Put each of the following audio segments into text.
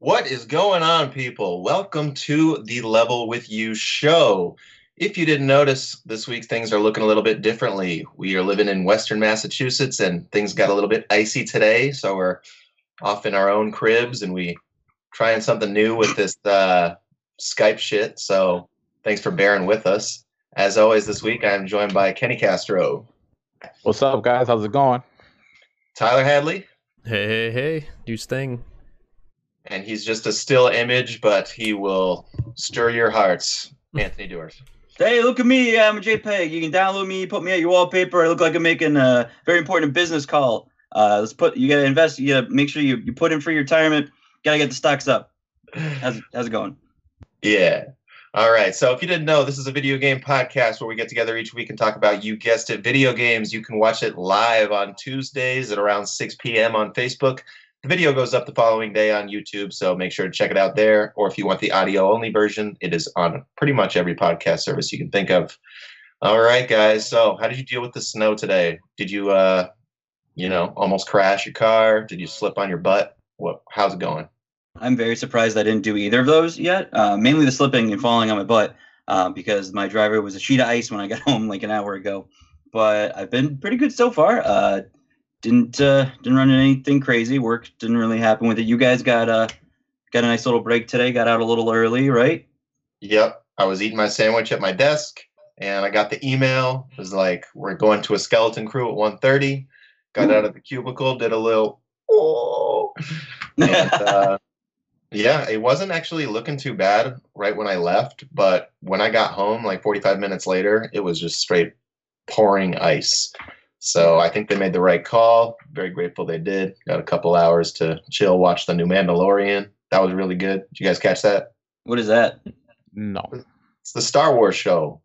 What is going on, people? Welcome to the Level with You show. If you didn't notice, this week things are looking a little bit differently. We are living in Western Massachusetts and things got a little bit icy today, so we're off in our own cribs and we trying something new with this uh, Skype shit. So thanks for bearing with us. As always, this week I'm joined by Kenny Castro, What's up, guys? How's it going? Tyler Hadley, Hey, hey, hey, do thing. And he's just a still image, but he will stir your hearts. Anthony Dewars. Hey, look at me. I'm a JPEG. You can download me, put me at your wallpaper. I look like I'm making a very important business call. Uh, let's put. You gotta invest. You gotta make sure you, you put in for your retirement. Gotta get the stocks up. How's how's it going? Yeah. All right. So if you didn't know, this is a video game podcast where we get together each week and talk about, you guessed it, video games. You can watch it live on Tuesdays at around 6 p.m. on Facebook. The video goes up the following day on YouTube, so make sure to check it out there. Or if you want the audio only version, it is on pretty much every podcast service you can think of. All right, guys. So how did you deal with the snow today? Did you, uh, you know, almost crash your car? Did you slip on your butt? What? How's it going? I'm very surprised I didn't do either of those yet. Uh, mainly the slipping and falling on my butt uh, because my driver was a sheet of ice when I got home like an hour ago. But I've been pretty good so far. Uh, didn't uh, didn't run anything crazy. Work didn't really happen with it. You guys got uh, got a nice little break today. Got out a little early, right? Yep. I was eating my sandwich at my desk and I got the email. It was like, we're going to a skeleton crew at 1.30. Got out of the cubicle, did a little, oh. And, uh, yeah, it wasn't actually looking too bad right when I left. But when I got home, like 45 minutes later, it was just straight pouring ice. So I think they made the right call. Very grateful they did. Got a couple hours to chill, watch the new Mandalorian. That was really good. Did you guys catch that? what is that? No. It's the Star Wars show.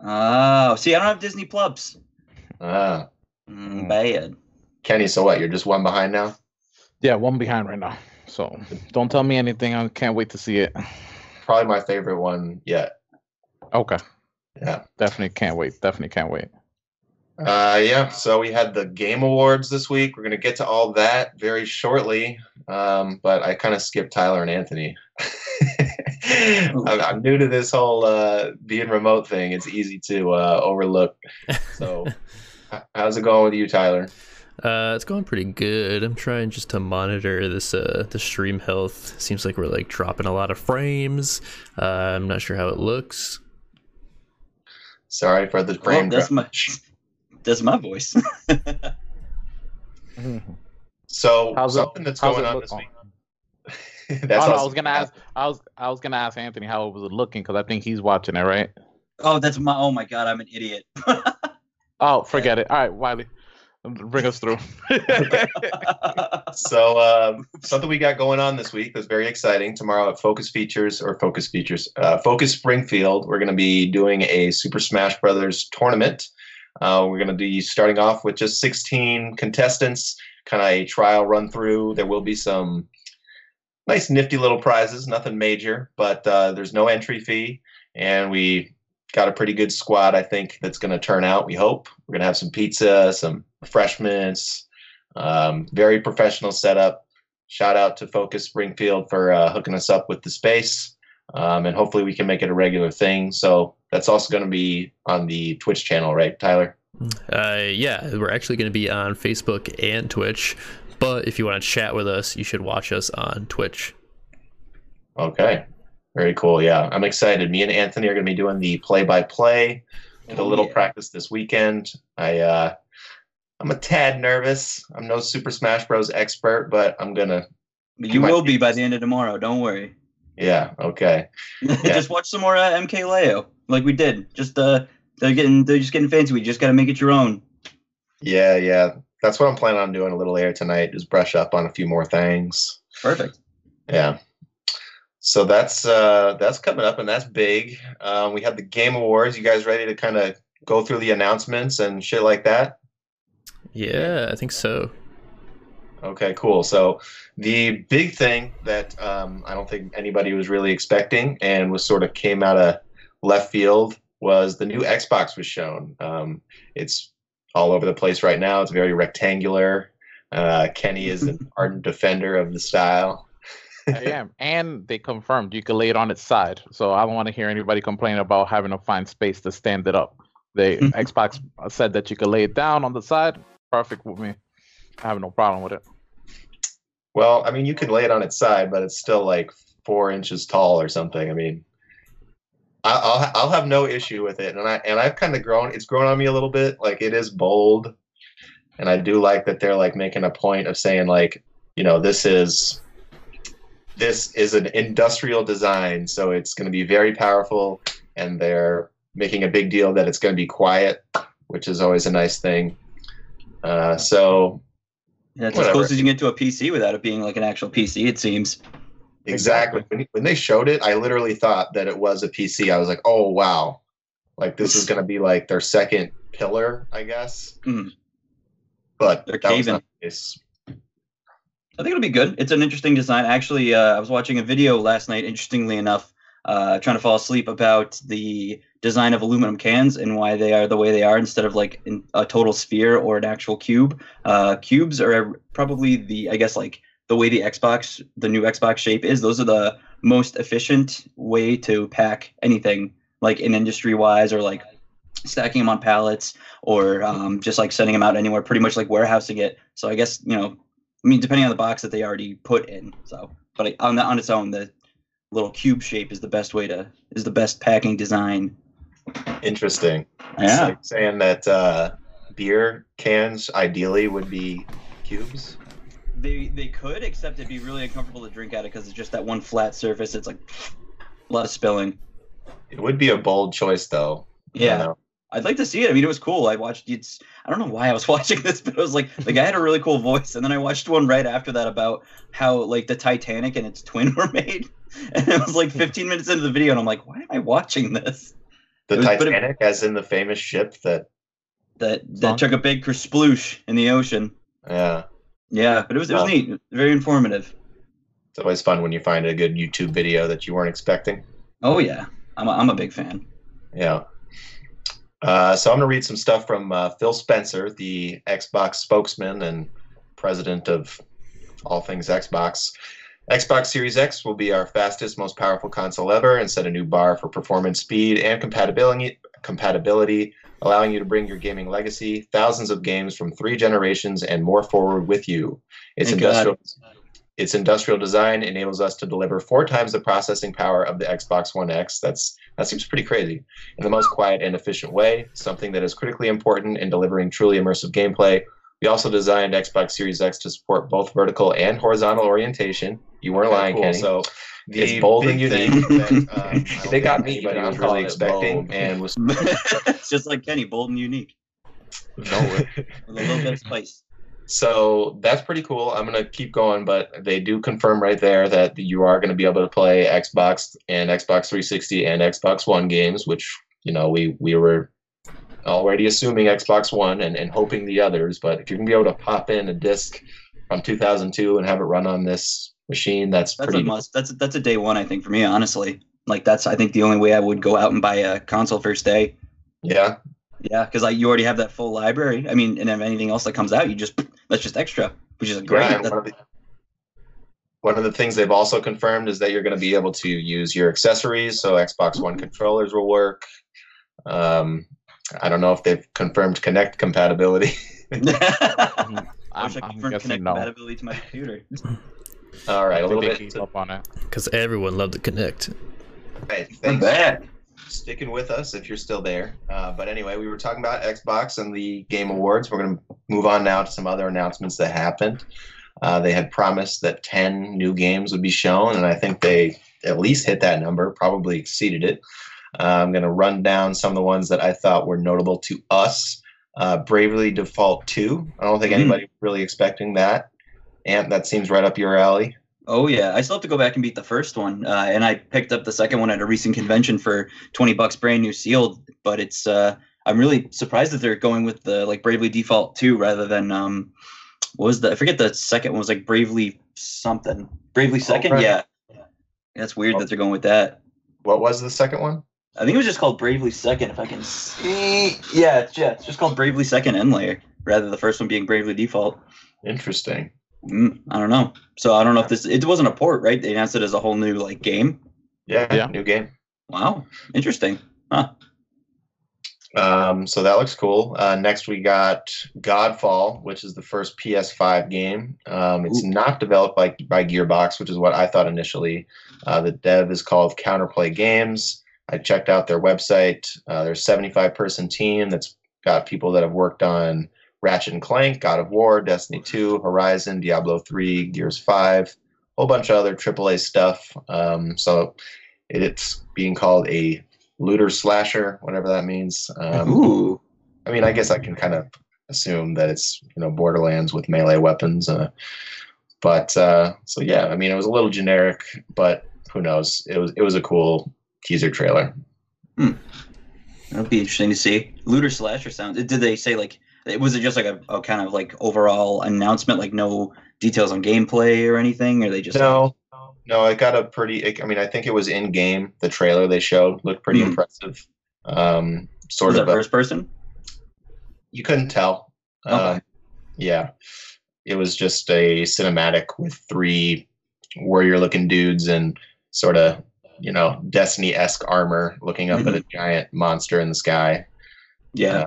Oh, see, I don't have Disney Plus. Ah, Mm, bad. Kenny, so what? You're just one behind now? Yeah, one behind right now. So don't tell me anything. I can't wait to see it. Probably my favorite one yet. Okay. Yeah. Definitely can't wait. Definitely can't wait. Uh, yeah, so we had the Game Awards this week. We're going to get to all that very shortly. Um, but I kind of skipped Tyler and Anthony. I'm, I'm new to this whole uh, being remote thing. It's easy to uh, overlook. So, how's it going with you, Tyler? Uh, it's going pretty good. I'm trying just to monitor this uh the stream health. Seems like we're like dropping a lot of frames. Uh, I'm not sure how it looks. Sorry for the Well, frame that's drop. My that's my voice. So, How's it- something that's how's going it on this on- week. Oh, that's no, I was gonna ask. I was I was gonna ask Anthony how it was looking because I think he's watching it, right? oh, that's my. Oh my God, I'm an idiot. Oh, forget it. All right, Wiley, bring us through. So um, something we got going on this week that's very exciting. Tomorrow at Focus Features or Focus Features, uh, Focus Springfield, we're going to be doing a Super Smash Brothers tournament. Uh, we're going to be starting off with just 16 contestants, kind of a trial run through. There will be some nice, nifty little prizes, nothing major, but uh, there's no entry fee, and we got a pretty good squad. I think that's going to turn out. We hope we're going to have some pizza, some refreshments. Um, very professional setup. Shout out to Focus Springfield for uh, hooking us up with the space. Um, and hopefully we can make it a regular thing. So that's also going to be on the Twitch channel, right, Tyler? Uh, yeah, we're actually going to be on Facebook and Twitch. But if you want to chat with us, you should watch us on Twitch. Okay. Very cool. Yeah, I'm excited. Me and Anthony are going to be doing the play by play. Did a Oh, little yeah. practice this weekend. I uh, I'm a tad nervous. I'm no Super Smash Bros. expert, but I'm gonna. You will be- be by the end of tomorrow. Don't worry. Yeah. Okay. just watch some more uh, MK Leo, like we did. Just uh, they're getting they're just getting fancy. We just got to make it your own. Yeah. Yeah. That's what I'm planning on doing a little later tonight. Just brush up on a few more things. Perfect. Yeah. So that's uh, that's coming up, and that's big. Um, we have the Game Awards. You guys ready to kind of go through the announcements and shit like that? Yeah, I think so. Okay, cool. So the big thing that um, I don't think anybody was really expecting and was sort of came out of left field was the new Xbox was shown. Um, it's all over the place right now. It's very rectangular. Uh, Kenny is an ardent defender of the style. I am, and they confirmed you can lay it on its side. So I don't want to hear anybody complain about having to find space to stand it up. The Xbox said that you could lay it down on the side. Perfect with me. I have no problem with it. Well, I mean, you can lay it on its side, but it's still like four inches tall or something. I mean, I'll I'll have no issue with it, and I and I've kind of grown. It's grown on me a little bit. Like it is bold, and I do like that they're like making a point of saying like, you know, this is this is an industrial design, so it's going to be very powerful, and they're making a big deal that it's going to be quiet, which is always a nice thing. Uh, so That's as close as you can get to a PC without it being like an actual PC. It seems. Exactly. When, when they showed it, I literally thought that it was a PC. I was like, oh, wow. Like, this is going to be like their second pillar, I guess. Mhm. But They're that was not the case. I think it'll be good. It's an interesting design. Actually, uh, I was watching a video last night. Interestingly enough, uh, trying to fall asleep about the design of aluminum cans and why they are the way they are instead of like in a total sphere or an actual cube. Uh, cubes are probably the I guess like the way the Xbox, the new Xbox shape is. Those are the most efficient way to pack anything, like in industry wise or like stacking them on pallets or um, just like sending them out anywhere, pretty much like warehousing it. So I guess you know I mean, depending on the box that they already put in. So, but on the, on its own, the little cube shape is the best way to is the best packing design. Interesting. Yeah, like saying that uh, beer cans ideally would be cubes. they they could, except it'd be really uncomfortable to drink out of because it's just that one flat surface. It's like a lot of spilling. It would be a bold choice, though. Yeah, know. I'd like to see it. I mean, it was cool. I watched it's. I don't know why I was watching this, but it was like the guy had a really cool voice, and then I watched one right after that about how like the Titanic and its twin were made, and it was like 15 minutes into the video, and I'm like, why am I watching this? The was- but it- Titanic, as in the famous ship that, That that took a big kersploosh in the ocean. yeah. Yeah, but it was it was neat, very informative. It's always fun when you find a good YouTube video that you weren't expecting. Oh yeah, I'm a, I'm a big fan. Yeah. Uh, so I'm going to read some stuff from uh, Phil Spencer, the Xbox spokesman and president of all things Xbox. Xbox Series X will be our fastest, most powerful console ever and set a new bar for performance, speed, and compatibility, compatibility, allowing you to bring your gaming legacy, thousands of games from three generations and more forward with you. Its Thank God. Its industrial design enables us to deliver four times the processing power of the Xbox One X. That's that seems pretty crazy. In the most quiet and efficient way, something that is critically important in delivering truly immersive gameplay. We also designed Xbox Series X to support both vertical and horizontal orientation. You weren't Okay, lying, cool. Kenny. So it's bold and unique. that, um, they got me. but I'm was really expecting, bold. and was just like Kenny, bold and unique, no with a little bit of spice. So that's pretty cool. I'm gonna keep going, but they do confirm right there that you are going to be able to play Xbox and Xbox 360 and Xbox One games, which you know we we were already assuming Xbox One and, and hoping the others. But if you're gonna be able to pop in a disc from 2002 and have it run on this machine, that's, That's pretty. a must. That's that's a day one, I think, for me. Honestly, like that's I think the only way I would go out and buy a console first day. Yeah, Yeah, because like you already have that full library. I mean, and if anything else that comes out, you just that's just extra, which is great. Yeah, one, of the, one of the things they've also confirmed is that you're going to be able to use your accessories. So Xbox One controllers will work. Um, I don't know if they've confirmed Kinect compatibility. I I'm, wish I I'm could confirm connect no. compatibility to my computer. All right, a I little think bit. up on it. Because everyone loved the Kinect. Hey, We're thanks back. for sticking with us if you're still there. Uh, but anyway, we were talking about Xbox and the Game Awards. We're going to move on now to some other announcements that happened. Uh, they had promised that 10 new games would be shown, and I think they at least hit that number, probably exceeded it. Uh, I'm going to run down some of the ones that I thought were notable to us. Uh, Bravely Default 2. I don't think Mm. anybody was really expecting that. And that seems right up your alley. Oh yeah, I still have to go back and beat the first one, uh, and I picked up the second one at a recent convention for twenty bucks, brand new sealed. But it's uh, I'm really surprised that they're going with the like Bravely Default two rather than um, what was the I forget the second one was like Bravely something, Bravely Second, right. yeah. That's weird that they're going with that. What was the second one? I think it was just called Bravely Second, if I can see. Yeah, it's, yeah, it's just called Bravely Second End Layer rather than the first one being Bravely Default. Interesting. Mm, I don't know. So I don't know if this it wasn't a port, right? They announced it as a whole new like game. Yeah, Yeah. new game. Wow, interesting. Huh. Um, so that looks cool. Uh, next, we got Godfall, which is the first PS5 game. Um, it's Ooh. not developed by, by Gearbox, which is what I thought initially. Uh, the dev is called Counterplay Games. I checked out their website. Uh, there's a 75 person team that's got people that have worked on Ratchet and Clank, God of War, Destiny 2, Horizon, Diablo 3, Gears 5, a whole bunch of other AAA stuff. Um, so it's being called a looter slasher, whatever that means. Um, Ooh. I mean, I guess I can kind of assume that it's you know Borderlands with melee weapons. Uh, but uh, so yeah, I mean, it was a little generic, but who knows? It was it was a cool teaser trailer. Hmm. That'd be interesting to see. Looter slasher sounds. Did they say like? Was it just like a, a kind of like overall announcement, like no details on gameplay or anything, or they just No, no, it got a pretty. It, I mean, I think it was in game. The trailer they showed looked pretty Hmm. impressive. Um, sort was of. that a- first person? you couldn't tell. Okay. Um, yeah, it was just a cinematic with three warrior-looking dudes and sort of, you know, Destiny-esque armor, looking up at a giant monster in the sky. Yeah. Uh,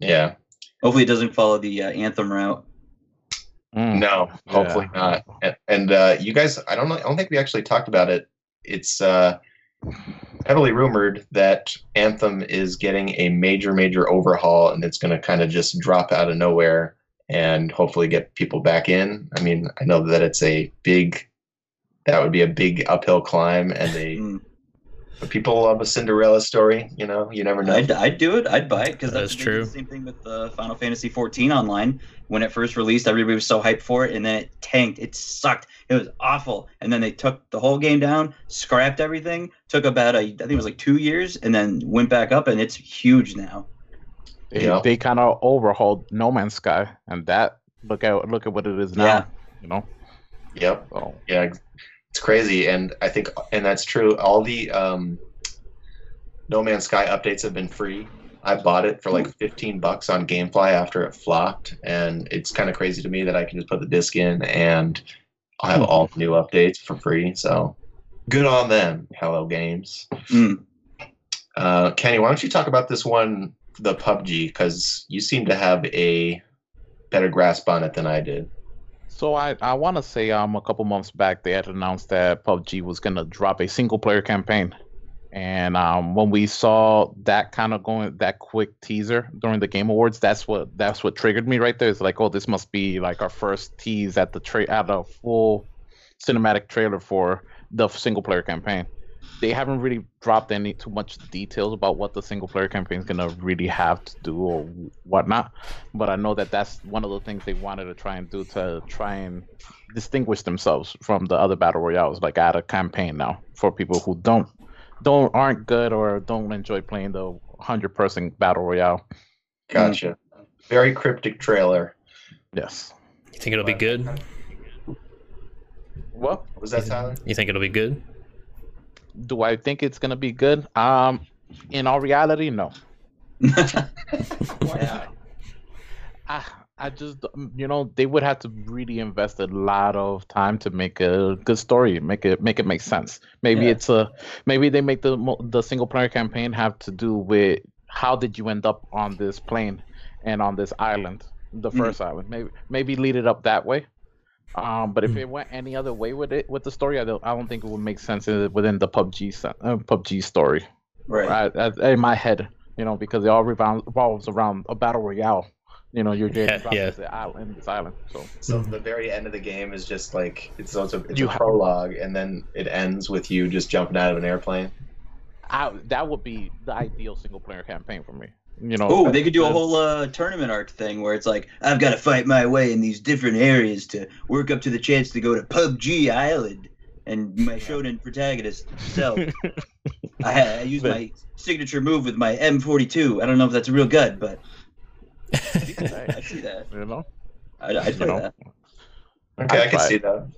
Yeah, Hopefully, it doesn't follow the uh, anthem route. Mm. no, hopefully Yeah. not. And, and uh, you guys, I don't know. I don't think we actually talked about it. It's uh, heavily rumored that Anthem is getting a major, major overhaul, and it's going to kind of just drop out of nowhere and hopefully get people back in. I mean, I know that it's a big, that would be a big uphill climb, and they Mm. but people love a Cinderella story. You know, you never know. I'd, I'd do it. I'd buy it because That's that's true. The same thing with the Final Fantasy 14 online. When it first released, everybody was so hyped for it, and then it tanked. It sucked. It was awful. And then they took the whole game down, scrapped everything. Took about a, I think it was like two years, and then went back up, and it's huge now. They, Yeah. they kind of overhauled No Man's Sky, and that look at look at what it is now. Yeah. You know, Yep. so yeah it's crazy and i think and that's true. All the um no man's sky updates have been free. I bought it for like 15 bucks on gamefly after it flopped and it's kind of crazy to me that i can just put the disc in and i'll have all the new updates for free so good on them hello games. Mm. uh, kenny why don't you talk about this one the pubg because you seem to have a better grasp on it than i did So I, I want to say um a couple months back they had announced that PUBG was gonna drop a single player campaign, and um when we saw that kind of going that quick teaser during the Game Awards, that's what that's what triggered me right there. It's like oh this must be like our first tease at the tra- at a full cinematic trailer for the single player campaign. They haven't really dropped any too much details about what the single player campaign is gonna really have to do or whatnot but I know that that's one of the things they wanted to try and do to try and distinguish themselves from the other battle royales. Like add a campaign now for people who don't don't aren't good or don't enjoy playing the hundred person battle royale. gotcha very cryptic trailer Yes. You think it'll be good? What What was that Tyler? You think it'll be good? Do I think it's gonna be good? Um, in all reality, no. yeah. I I just you know they would have to really invest a lot of time to make a good story, make it make it make sense. Maybe Yeah. it's a maybe they make the the single player campaign have to do with how did you end up on this plane and on this island, the Mm. first island. Maybe maybe lead it up that way. Um, but if Mm. it went any other way with it with the story, I don't I don't think it would make sense within the PUBG uh, PUBG story. Right. I, I, in my head, you know, because it all revolves, revolves around a battle royale. You know, you're Yeah, getting dropped yeah. the island, this island. So So the very end of the game is just like it's also it's You a ha- prologue, and then it ends with you just jumping out of an airplane. I, that would be the ideal single player campaign for me. You know, Oh, they could do a whole uh, tournament arc thing where it's like I've got to fight my way in these different areas to work up to the chance to go to PUBG Island, and my shonen protagonist himself. I, I use But- my signature move with my M42. I don't know if that's a real gun, but I see that. You know, I'd, I'd play You know. that. Okay, I I'd can try see it. that.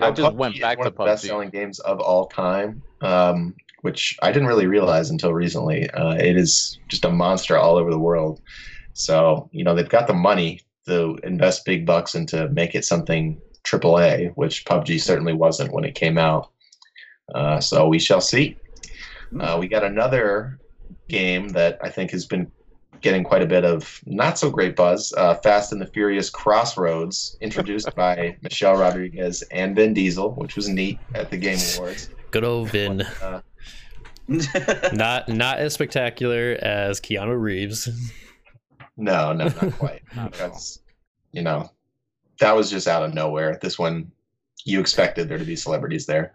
I just went is back one to of the best-selling games of all time, um, which I didn't really realize until recently. Uh, it is just a monster all over the world. So you know they've got the money to invest big bucks into make it something AAA, which PUBG certainly wasn't when it came out. Uh, so we shall see. Uh, we got another game that I think has been getting quite a bit of not so great buzz. Uh, Fast and the Furious Crossroads, introduced by Michelle Rodriguez and Vin Diesel, which was neat at the Game Awards. Good old Vin. Uh, Not not as spectacular as Keanu Reeves. no, no, not quite. Not at all. That's you know, that was just out of nowhere. This one, you expected there to be celebrities there.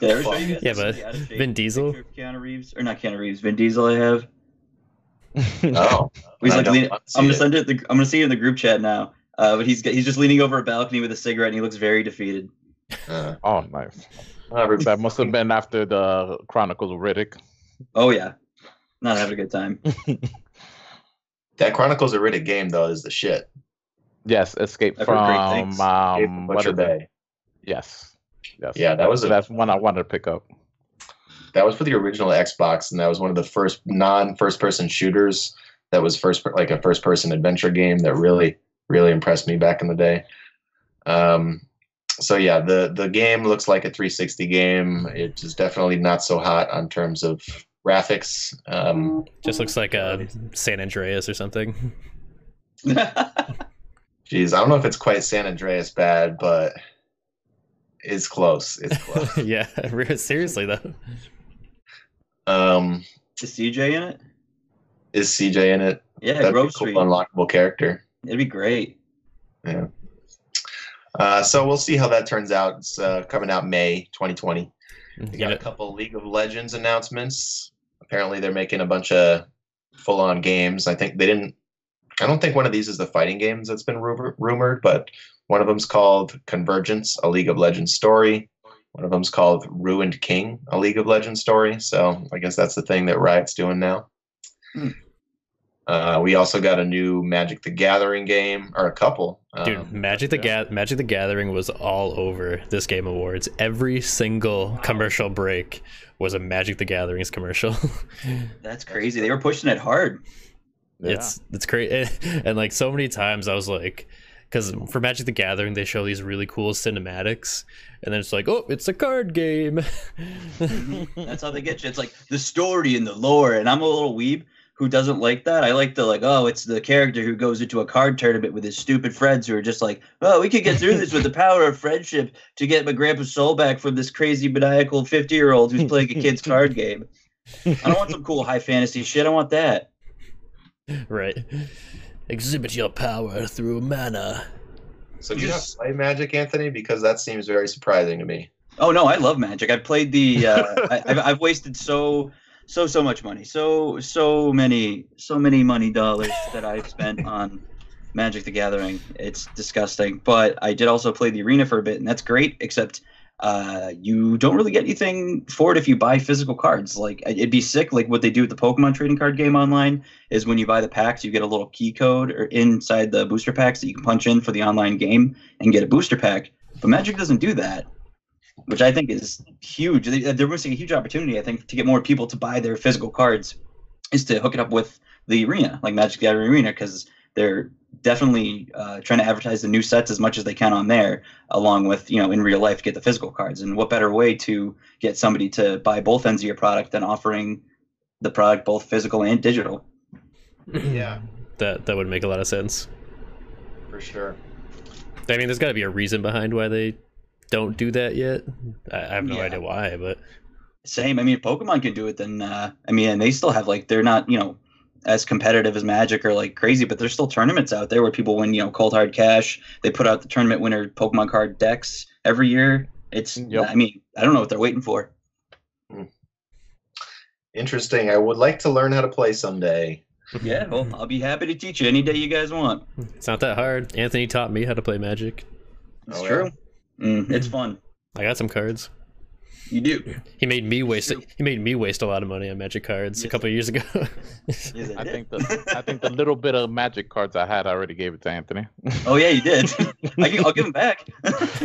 Did I ever show you guys Yeah, but out-of-date Vin Diesel? Keanu Reeves, or not Keanu Reeves, Vin Diesel. I have. Oh, He's I like, don't leaning, want to see I'm gonna it. send it. The, I'm gonna see it in the group chat now. Uh, but he's he's just leaning over a balcony with a cigarette, and he looks very defeated. Uh, Oh, nice. Every- That must have been after the Chronicles of Riddick. Oh yeah, not having a good time. that Chronicles of Riddick game though is the shit. Yes, Escape I've from things. um, what Butcher? Bay. Yes. Yes. Yeah, that was So a, that's one I wanted to pick up. that was for the original Xbox, and that was one of the first non-first person shooters that was first like a first person adventure game that really really impressed me back in the day. Um, so yeah, the the game looks like a 360 game. It is definitely not so hot on terms of graphics. Um, Just looks like a San Andreas or something. Jeez, I don't know if it's quite San Andreas bad, but it's close. It's close. yeah, seriously though. um, Is CJ in it? is CJ in it? Yeah, That'd be Grove a cool Street. unlockable character. It'd be great. Yeah. Uh, so we'll see how that turns out. It's uh, coming out May 2020. We got Yeah, a couple League of Legends announcements. Apparently, they're making a bunch of full-on games. I think they didn't. I don't think one of these is the fighting games that's been rumor, rumored, but one of them's called Convergence, a League of Legends story. One of them's called Ruined King, a League of Legends story. So I guess that's the thing that Riot's doing now. Hmm. Uh, we also got a new Magic the Gathering game, or a couple. dude, Um, Magic the yeah. Ga- Magic the Gathering was all over this Game Awards. Every single commercial break was a Magic the Gatherings commercial. That's crazy. They were pushing it hard. Yeah. It's it's great, and like so many times I was like, because for Magic the Gathering they show these really cool cinematics, and then it's like, oh, it's a card game. That's how they get you. It's like the story and the lore. And I'm a little weeb who doesn't like that. I like the like, oh, it's the character who goes into a card tournament with his stupid friends who are just like, oh, we could get through this with the power of friendship to get my grandpa's soul back from this crazy maniacal 50 year old who's playing a kid's card game. I don't want some cool high fantasy shit. I want that. right. Exhibit your power through mana. So do you not play Magic, Anthony? Because that seems very surprising to me. Oh no, I love Magic. I've played the. Uh, I, I've, I've wasted so so so much money, so so many so many money dollars that I've spent on Magic the Gathering. It's disgusting. But I did also play the arena for a bit, and that's great. Except uh, you don't really get anything for it if you buy physical cards. Like it'd be sick. Like what they do with the Pokemon trading card game online is when you buy the packs, you get a little key code or inside the booster packs that you can punch in for the online game and get a booster pack. But Magic doesn't do that which I think is huge. They- They're missing a huge opportunity, I think, to get more people to buy their physical cards, is to hook it up with the arena, like Magic the Gathering Arena, because they're definitely uh, trying to advertise the new sets as much as they can on there, along with you know in real life get the physical cards. And what better way to get somebody to buy both ends of your product than offering the product both physical and digital? Yeah. That that would make a lot of sense. For sure. I mean, there's got to be a reason behind why they don't do that yet. I, I have no Yeah. idea why, but Same. I mean, if Pokemon can do it, then uh, I mean, and they still have like they're not you know as competitive as Magic or like crazy, but there's still tournaments out there where people win you know cold hard cash. They put out the tournament winner Pokemon card decks every year. It's Yep. I mean I don't know what they're waiting for. Interesting. I would like to learn how to play someday. Yeah, well, I'll be happy to teach you any day you guys want. it's not that hard. Anthony taught me how to play Magic. It's Oh, true. Mm, it's fun. I got some cards. You do. He made me waste. true. He made me waste a lot of money on Magic cards a couple of years ago. Yes, I, I think the I think the little bit of magic cards I had, I already gave it to Anthony. oh yeah, you did. I can, I'll give them back.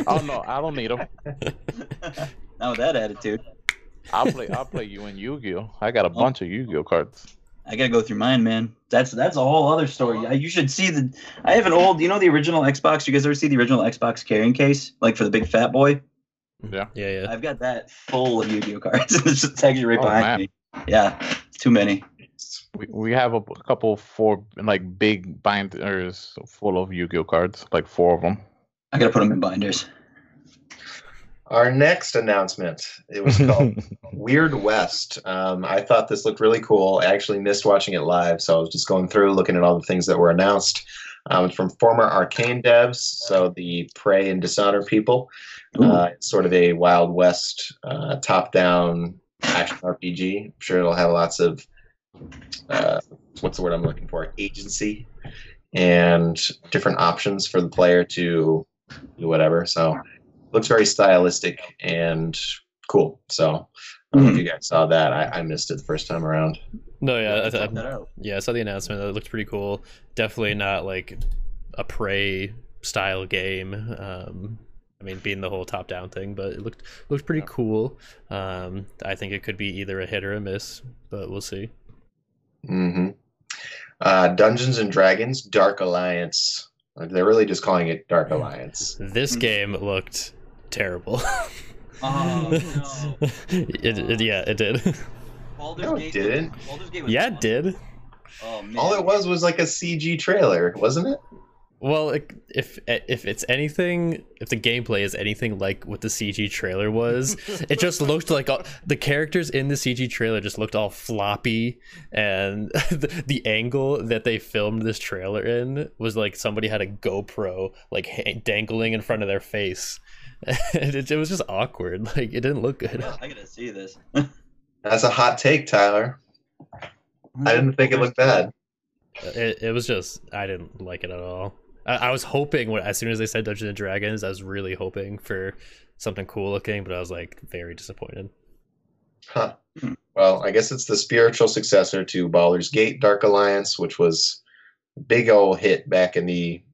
oh no, I don't need them. Not with that attitude. I'll play. I'll play you in Yu-Gi-Oh. I got a bunch of Yu-Gi-Oh cards. I gotta go through mine, man. That's that's a whole other story. Oh. I- You should see the. I have an old. You know the original Xbox. You guys ever see the original Xbox carrying case, like for the big fat boy? Yeah. Yeah, yeah. I've got that full of Yu-Gi-Oh cards. it's just actually right Oh, behind man. me. Yeah, it's too many. We, we have a couple four like big binders full of Yu-Gi-Oh cards, like four of them. I gotta put them in binders. Our next announcement, it was called Weird West. Um, I thought this looked really cool. I actually missed watching it live, so I was just going through looking at all the things that were announced. Um, it's from former Arkane devs, so the Prey and Dishonor people. Uh, it's sort of a Wild West uh, top-down action RPG. I'm sure it'll have lots of uh, what's the word I'm looking for? Agency and different options for the player to do whatever. So looks very stylistic and cool. So I don't know if you guys saw that. I, I missed it the first time around. No, yeah, I, I, that out. yeah. I saw the announcement. That looked pretty cool. Definitely not like a prey style game. Um, I mean, being the whole top down thing, but it looked looked pretty cool. Um, I think it could be either a hit or a miss, but we'll see. Mm-hmm. Uh, Dungeons and Dragons Dark Alliance. They're really just calling it Dark Alliance. This Mm. game looked terrible. Oh no! it, it, yeah, it did. Baldur's No, it Gate didn't. Gate was yeah, fun. it did. Oh man! All it was was like a CG trailer, wasn't it? Well, it- if if it's anything, if the gameplay is anything like what the CG trailer was, it just looked like all, the characters in the CG trailer just looked all floppy, and the, the angle that they filmed this trailer in was like somebody had a GoPro like dangling in front of their face, and it, it was just awkward. Like it didn't look good. I gotta see this. That's a hot take, Tyler. I didn't think it looked bad. Uh, it, it was just I didn't like it at all. I, I was hoping when as soon as they said Dungeons and Dragons, I was really hoping for something cool looking, but I was like very disappointed. Huh. Well, I guess it's the spiritual successor to Baldur's Gate Dark Alliance, which was a big old hit back in the what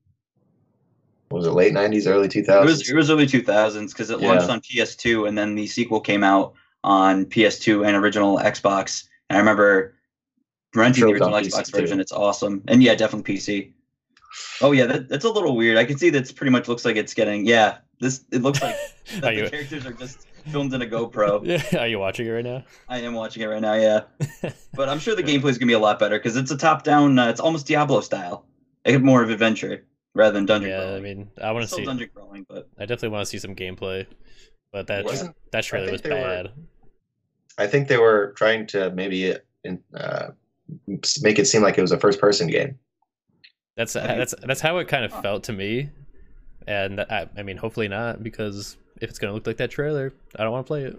was it late '90s, early 2000s. It was it was early 2000s because it Yeah. launched on PS2 and then the sequel came out on PS2 and original Xbox. And I remember renting the it was original PC Xbox too. version. It's awesome. And yeah, definitely PC. Oh yeah, that, that's a little weird. I can see that's pretty much looks like it's getting yeah. This it looks like the you characters are just filmed in a GoPro. yeah, are you watching it right now? I am watching it right now, yeah. But I'm sure the gameplay is gonna be a lot better because it's a top-down. Uh, it's almost Diablo style. I get more of adventure rather than dungeon yeah, I mean, I want to see. dungeon crawling, but I definitely want to see some gameplay, but that Wasn't- that trailer was think they were- bad. I think they were trying to maybe uh, make it seem like it was a first-person game. That's I that's that's how it kind of Huh. felt to me, and I, I mean, hopefully not because if it's gonna look like that trailer, I don't want to play it.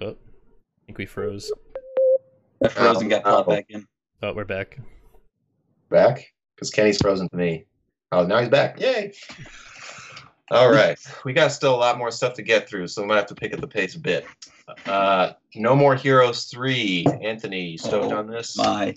Oh, I think we froze. I froze and got popped oh. back in. Oh, we're back. Back because Kenny's frozen to me. Oh, now he's back! Yay! All right, we got still a lot more stuff to get through, so we might have to pick up the pace a bit. Uh, no more Heroes three. Anthony, you stoked Oh, on this? My,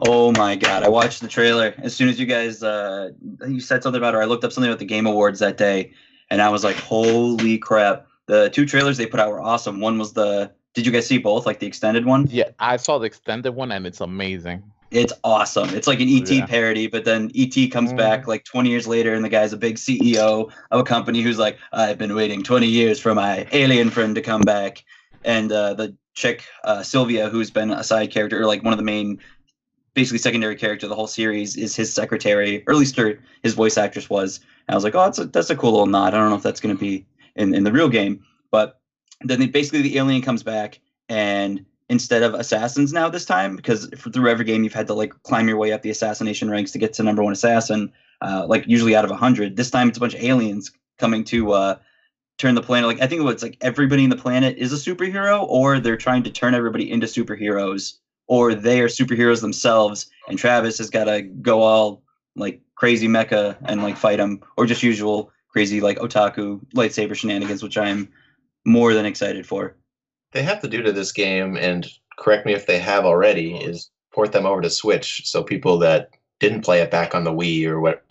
oh my god! I watched the trailer as soon as you guys uh, you said something about it. Or I looked up something about the Game Awards that day, and I was like, "Holy crap!" The two trailers they put out were awesome. One was the. Did you guys see both? Like the extended one? Yeah, I saw the extended one and it's amazing. It's awesome. It's like an ET Yeah. parody, but then ET comes Mm. back like 20 years later, and the guy's a big CEO of a company who's like, I've been waiting 20 years for my alien friend to come back. And uh, the chick, uh, Sylvia, who's been a side character, or like one of the main, basically secondary character of the whole series, is his secretary, or at least her, his voice actress was. And I was like, oh, that's a, that's a cool little nod. I don't know if that's going to be in, in the real game. But then they, basically the alien comes back, and instead of assassins now this time because for, through every game you've had to like climb your way up the assassination ranks to get to number one assassin uh, like usually out of 100 this time it's a bunch of aliens coming to uh, turn the planet. Like i think it's like everybody in the planet is a superhero or they're trying to turn everybody into superheroes or they are superheroes themselves and travis has got to go all like crazy mecha and like fight them or just usual crazy like otaku lightsaber shenanigans which i'm more than excited for they have to do to this game, and correct me if they have already, is port them over to Switch so people that didn't play it back on the Wii or what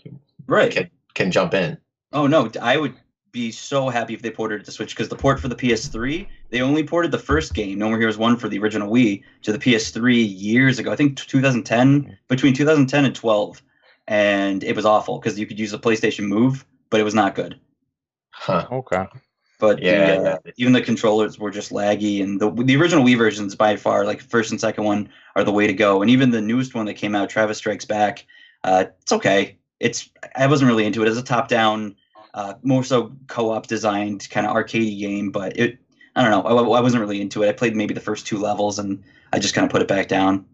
right can, can jump in. Oh no, I would be so happy if they ported it to Switch because the port for the PS3, they only ported the first game, No More Heroes 1 for the original Wii, to the PS3 years ago. I think 2010, mm-hmm. between 2010 and 12. And it was awful because you could use the PlayStation Move, but it was not good. Huh. Okay. But Yeah, the, uh, even the controllers were just laggy, and the the original Wii versions by far, like first and second one, are the way to go. And even the newest one that came out, Travis Strikes Back, uh, it's okay. It's I wasn't really into it as a top down, uh, more so co op designed kind of arcadey game, but it I don't know. I, I wasn't really into it. I played maybe the first two levels, and I just kind of put it back down.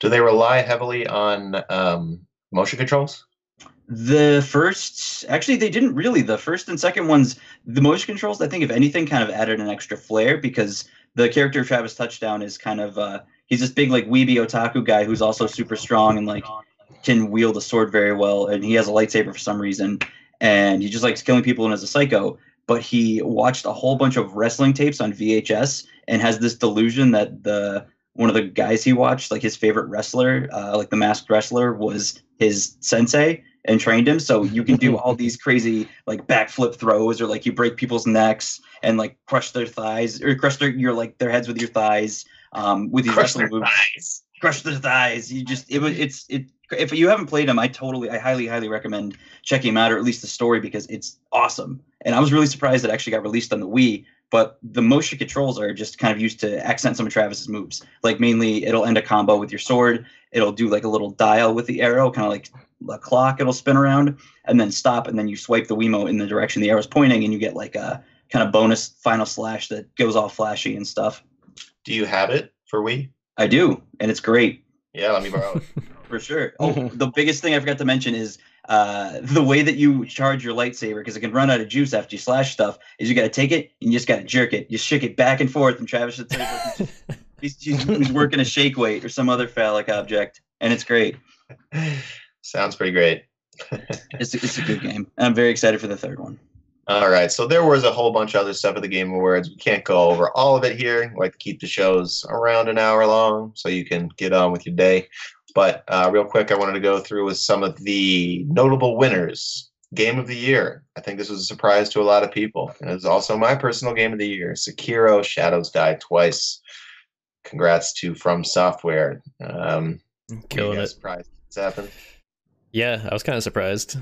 Do they rely heavily on um, motion controls? The first, actually, they didn't really. The first and second ones, the motion controls, I think, if anything, kind of added an extra flair because the character of Travis Touchdown is kind of, uh, he's this big, like, weeby otaku guy who's also super strong and, like, can wield a sword very well. And he has a lightsaber for some reason. And he just likes killing people and is a psycho. But he watched a whole bunch of wrestling tapes on VHS and has this delusion that the one of the guys he watched, like his favorite wrestler, uh, like the masked wrestler, was his sensei and trained him. So you can do all these crazy like backflip throws, or like you break people's necks and like crush their thighs, or crush their your like their heads with your thighs. Um, with these Crush wrestling their moves, thighs. crush their thighs. You just it was it's it. If you haven't played him, I totally, I highly, highly recommend checking him out, or at least the story, because it's awesome. And I was really surprised it actually got released on the Wii. But the motion controls are just kind of used to accent some of Travis's moves. Like mainly, it'll end a combo with your sword. It'll do like a little dial with the arrow, kind of like a clock. It'll spin around and then stop, and then you swipe the Wiimote in the direction the arrow's pointing, and you get like a kind of bonus final slash that goes all flashy and stuff. Do you have it for Wii? I do, and it's great Yeah, let me borrow it. for sure. Oh, the biggest thing I forgot to mention is uh, the way that you charge your lightsaber because it can run out of juice after you slash stuff. Is you got to take it and you just got to jerk it. You shake it back and forth, and Travis should say he's, he's, he's working a shake weight or some other phallic object, and it's great. Sounds pretty great. It's a, it's a good game. I'm very excited for the third one. All right, so there was a whole bunch of other stuff at the Game Awards. We can't go over all of it here. We like to keep the shows around an hour long so you can get on with your day. But uh, real quick, I wanted to go through with some of the notable winners. Game of the year. I think this was a surprise to a lot of people. And it was also my personal game of the year. Sekiro: Shadows Die Twice. Congrats to From Software. Um, Killing you it. guys Surprised it's happened. Yeah, I was kind of surprised.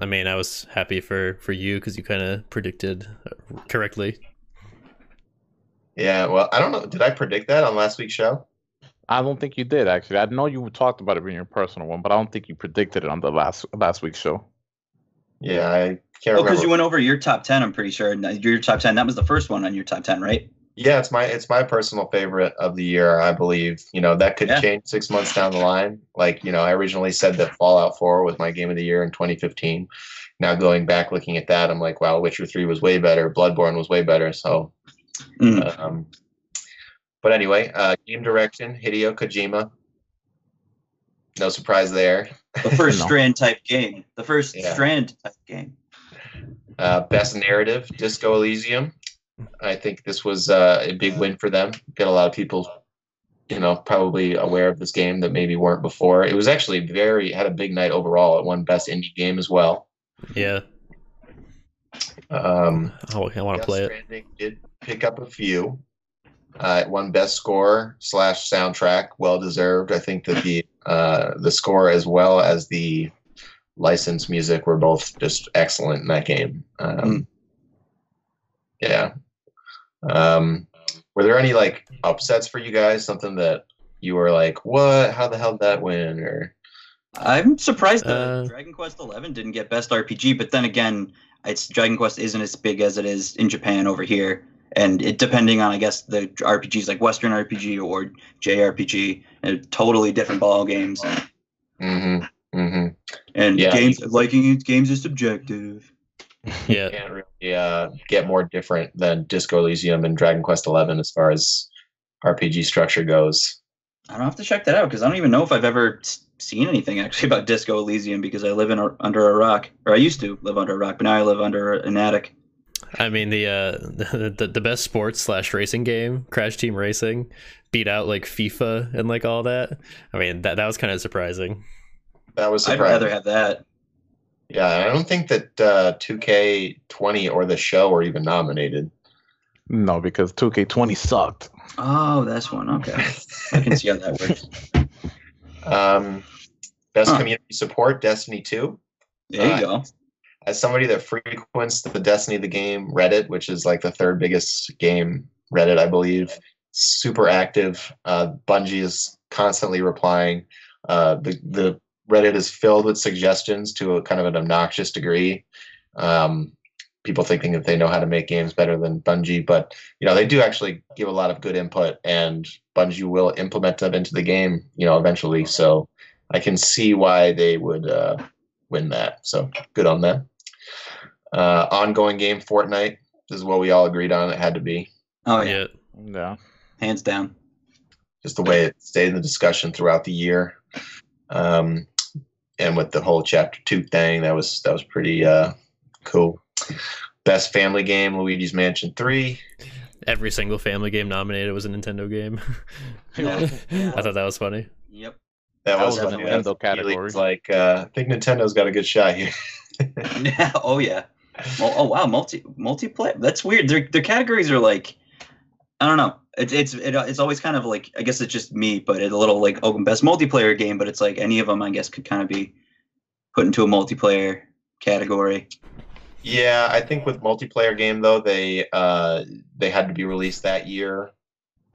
I mean, I was happy for for you because you kind of predicted uh, correctly. Yeah, well, I don't know. Did I predict that on last week's show? I don't think you did actually. I know you talked about it in your personal one, but I don't think you predicted it on the last last week's show. Yeah, I can't Oh, because you went over your top ten. I'm pretty sure your top ten. That was the first one on your top ten, right? Yeah, it's my it's my personal favorite of the year. I believe you know that could Yeah. change six months down the line. Like you know, I originally said that Fallout Four was my game of the year in 2015. Now going back looking at that, I'm like, wow, Witcher Three was way better. Bloodborne was way better. So, Mm. um, but anyway, uh, game direction Hideo Kojima. No surprise there. The first No. Strand type game. The first Yeah. Strand type game. Uh, best narrative, Disco Elysium. I think this was uh, a big win for them. Get a lot of people, you know, probably aware of this game that maybe weren't before. It was actually very had a big night overall. It won best indie game as well. Yeah, Um, oh, I want Death to play it. Stranding did pick up a few. Uh, it won best score slash soundtrack, well deserved. I think that the uh, the score as well as the licensed music were both just excellent in that game. Um, Mm. Yeah. Um, were there any like upsets for you guys? Something that you were like, "What? How the hell did that win?" Or I'm surprised that Uh, Dragon Quest Eleven didn't get best RPG, but then again, it's Dragon Quest isn't as big as it is in Japan over here, and it depending on I guess the RPGs like Western RPG or JRPG, and totally different ball games. mm-hmm, mm-hmm. And Yeah. games liking games is subjective. Yeah, can't really uh, get more different than Disco Elysium and Dragon Quest Eleven as far as RPG structure goes. I don't have to check that out because I don't even know if I've ever seen anything actually about Disco Elysium because I live in a, under a rock, or I used to live under a rock, but now I live under an attic. I mean the uh the, the best sports slash racing game, Crash Team Racing, beat out like FIFA and like all that. I mean that that was kind of surprising. That was I'd rather have that. Yeah, I don't think that uh, 2K20 or the show were even nominated. No, because 2K20 sucked. Oh, that's one. Okay, I can see how that works. Um, best Huh. community support, Destiny 2. There you go. As somebody that frequents the Destiny the game Reddit, which is like the third biggest game Reddit, I believe, super active. Uh, Bungie is constantly replying. Uh, the the Reddit is filled with suggestions to a kind of an obnoxious degree. Um, people thinking that they know how to make games better than Bungie, but you know they do actually give a lot of good input, and Bungie will implement them into the game, you know, eventually. So I can see why they would uh, win that. So good on them. Uh, ongoing game Fortnite this is what we all agreed on. It had to be Oh yeah, Yeah. Yeah. hands down. just the way it stayed in the discussion throughout the year. Um, and with the whole chapter two thing, that was that was pretty uh, cool. Best family game, Luigi's Mansion Three. Every single family game nominated was a Nintendo game. Yeah. I thought that was funny. Yep. That, That was, was a funny. Nintendo That category. It's like uh, I think Nintendo's got a good shot here. oh yeah. Oh, oh wow, multi multiplayer. That's weird. Their their categories are like, I don't know. It's it's it, it's always kind of like I guess it's just me, but it's a little like oh best multiplayer game, but it's like any of them I guess could kind of be put into a multiplayer category. Yeah, I think with multiplayer game though, they uh, they had to be released that year,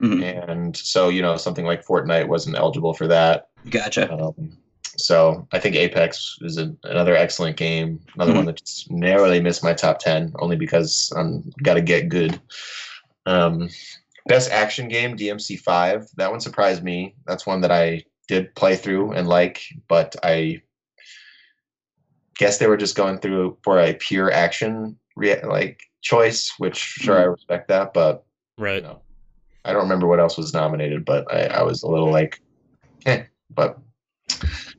Mhm. and so you know something like Fortnite wasn't eligible for that. Gotcha. Um, so I think Apex is an, another excellent game. Another Mhm. one that just narrowly missed my top ten, only because I'm got to get good. Um, best action game DMC five. That one surprised me. That's one that I did play through and like, but I guess they were just going through for a pure action rea- like choice, which sure I respect that, but you Right. know, I don't remember what else was nominated, but I, I was a little like, eh. But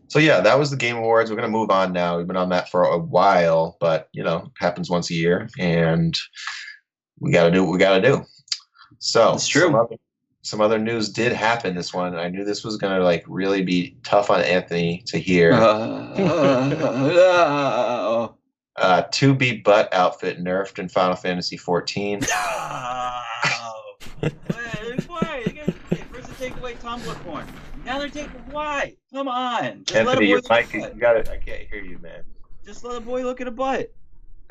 so yeah, that was the Game Awards. We're gonna move on now. We've been on that for a while, but you know, it happens once a year, and we gotta do what we gotta do. So It's true. Some other, some other news did happen this one. I knew this was gonna like really be tough on Anthony to hear. Uh, Uh, 2B butt outfit nerfed in Final Fantasy 14. Wait, why? You First they take away Tumblr porn. Now they're taking why? Come on. Just let a Anthony, boy your look mic, a you got it. I can't hear you, man. Just let a boy look at a butt.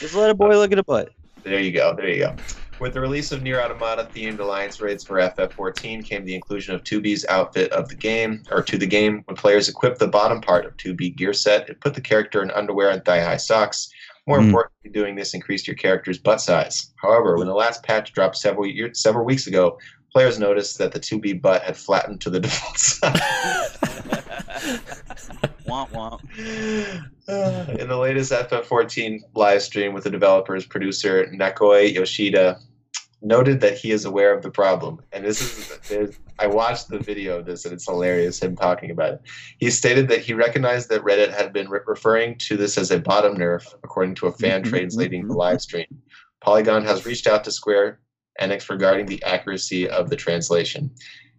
Just let a boy look at a butt. There you go. There you go. With the release of NieR Automata themed alliance raids for FF14 came the inclusion of 2B's outfit of the game, or to the game. When players equipped the bottom part of 2B gear set, it put the character in underwear and thigh high socks. More Hmm. importantly, doing this increased your character's butt size. However, when the last patch dropped several years, several weeks ago, players noticed that the 2B butt had flattened to the default size. Womp womp. Uh, in the latest FF14 live stream with the developers, producer Naoki Yoshida noted that he is aware of the problem. And this is, I watched the video of this and it's hilarious him talking about it. He stated that he recognized that Reddit had been re- referring to this as a bottom nerf, according to a fan mm-hmm, translating the mm-hmm. live stream. Polygon has reached out to Square Enix regarding the accuracy of the translation.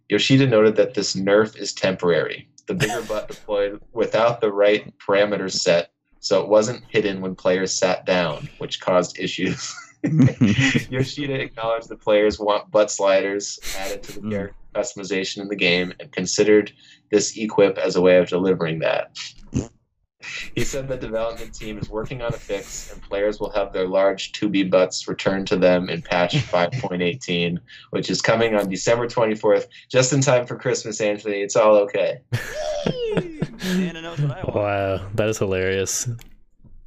Yoshida noted that this nerf is temporary. The bigger butt deployed without the right parameters set, so it wasn't hidden when players sat down, which caused issues. Yoshida acknowledged the players want butt sliders added to the Mm. character customization in the game and considered this equip as a way of delivering that. He said the development team is working on a fix and players will have their large 2B butts returned to them in patch 5.18, which is coming on December 24th, just in time for Christmas, Anthony. It's all okay. Anna knows what I want. Wow, that is hilarious.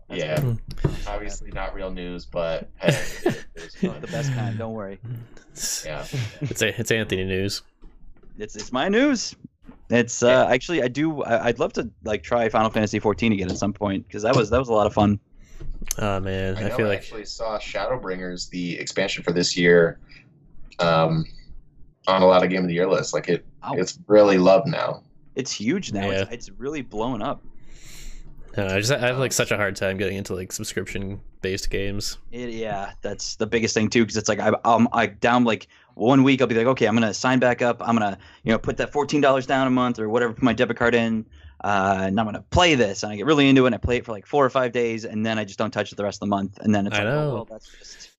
Yeah, obviously not real news, but hey, it is Oh, the best kind. Don't worry. yeah. It's a, it's Anthony news. It's it's my news. It's uh actually I do I, I'd love to like try Final Fantasy 14 again at some point because that was that was a lot of fun. Oh man, I, I, know feel I like actually saw Shadowbringers, the expansion for this year, um, on a lot of Game of the Year lists. Like it, Ow. it's really loved now. It's huge now. It's, Yeah. it's really blowing up. I, know, I just I have like such a hard time getting into like subscription based games. It, yeah, that's the biggest thing too because it's like I um I down like one week I'll be like okay I'm gonna sign back up I'm gonna you know put that fourteen dollars down a month or whatever put my debit card in uh, and I'm gonna play this, and I get really into it, and I play it for like four or five days, and then I just don't touch it the rest of the month, and then it's I like, know. oh, well, that's just.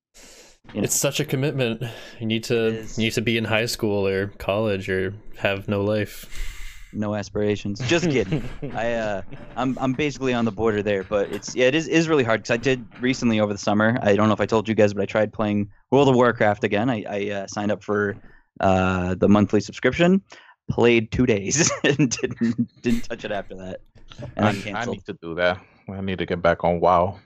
You know, It's such a commitment. You need to you need to be in high school or college or have no life. No aspirations. Just kidding. I uh, I'm I'm basically on the border there, but it's yeah, it is is really hard because I did recently over the summer. I don't know if I told you guys, but I tried playing World of Warcraft again. I I uh, signed up for uh the monthly subscription, played two days and didn't didn't touch it after that, and I, I canceled. need to do that. I need to get back on WoW.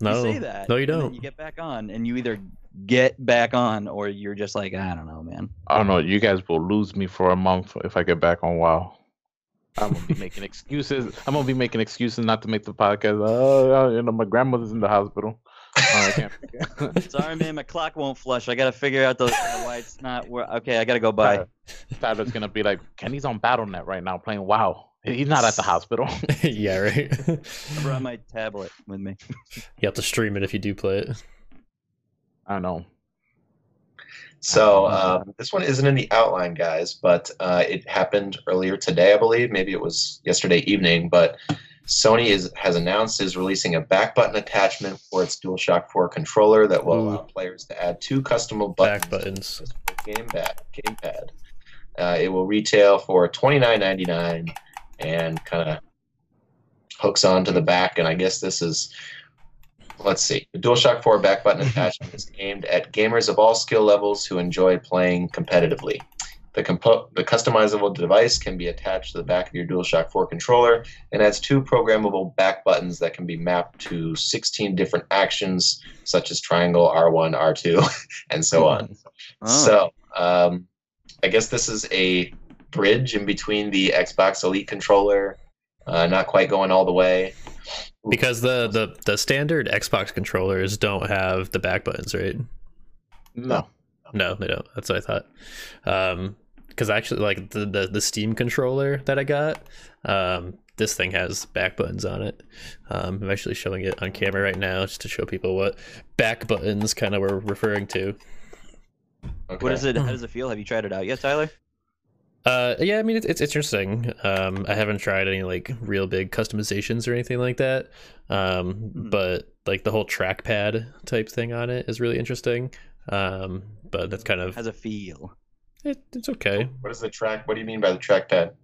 No, you say that. no, you and then don't. You get back on, and you either get back on or you're just like, I don't know, man. I don't know. You guys will lose me for a month if I get back on WoW. I'm gonna be making excuses. I'm gonna be making excuses not to make the podcast. Oh, oh you know, my grandmother's in the hospital. Oh, I can't. Sorry, man, my clock won't flush. I gotta figure out the why it's not. Where, okay, I gotta go by. Tyler's gonna be like, Kenny's on Battle.net right now playing WoW. He's not at the hospital. yeah, right. I brought my tablet with me. you have to stream it if you do play it. I know. So um, this one isn't in the outline, guys, but uh, it happened earlier today, I believe. Maybe it was yesterday evening. But Sony is has announced is releasing a back button attachment for its DualShock 4 controller that will allow players to add two customable buttons Back buttons. to the gamepad. Gamepad. Uh, it will retail for twenty nine ninety nine, and kind of hooks onto the back. And I guess this is let's see. The DualShock 4 back button attachment is aimed at gamers of all skill levels who enjoy playing competitively. The, compo- the customizable device can be attached to the back of your DualShock 4 controller and has two programmable back buttons that can be mapped to 16 different actions, such as triangle, R1, R2, and so on. Oh, So, um, I guess this is a bridge in between the Xbox Elite controller, uh, not quite going all the way. Because the, the the standard Xbox controllers don't have the back buttons, right? No. No, they don't. That's what I thought. Um, because actually, like the, the the Steam controller that I got, um, this thing has back buttons on it. Um, I'm actually showing it on camera right now just to show people what back buttons kind of were referring to. Okay. What is it? How does it feel? Have you tried it out yet, Tyler? Uh, yeah, I mean it's it's interesting. Um, I haven't tried any like real big customizations or anything like that. Um, Mhm. but like the whole trackpad type thing on it is really interesting. Um, but that's kind of How's a feel? it, it's okay. What is the track? What do you mean by the trackpad?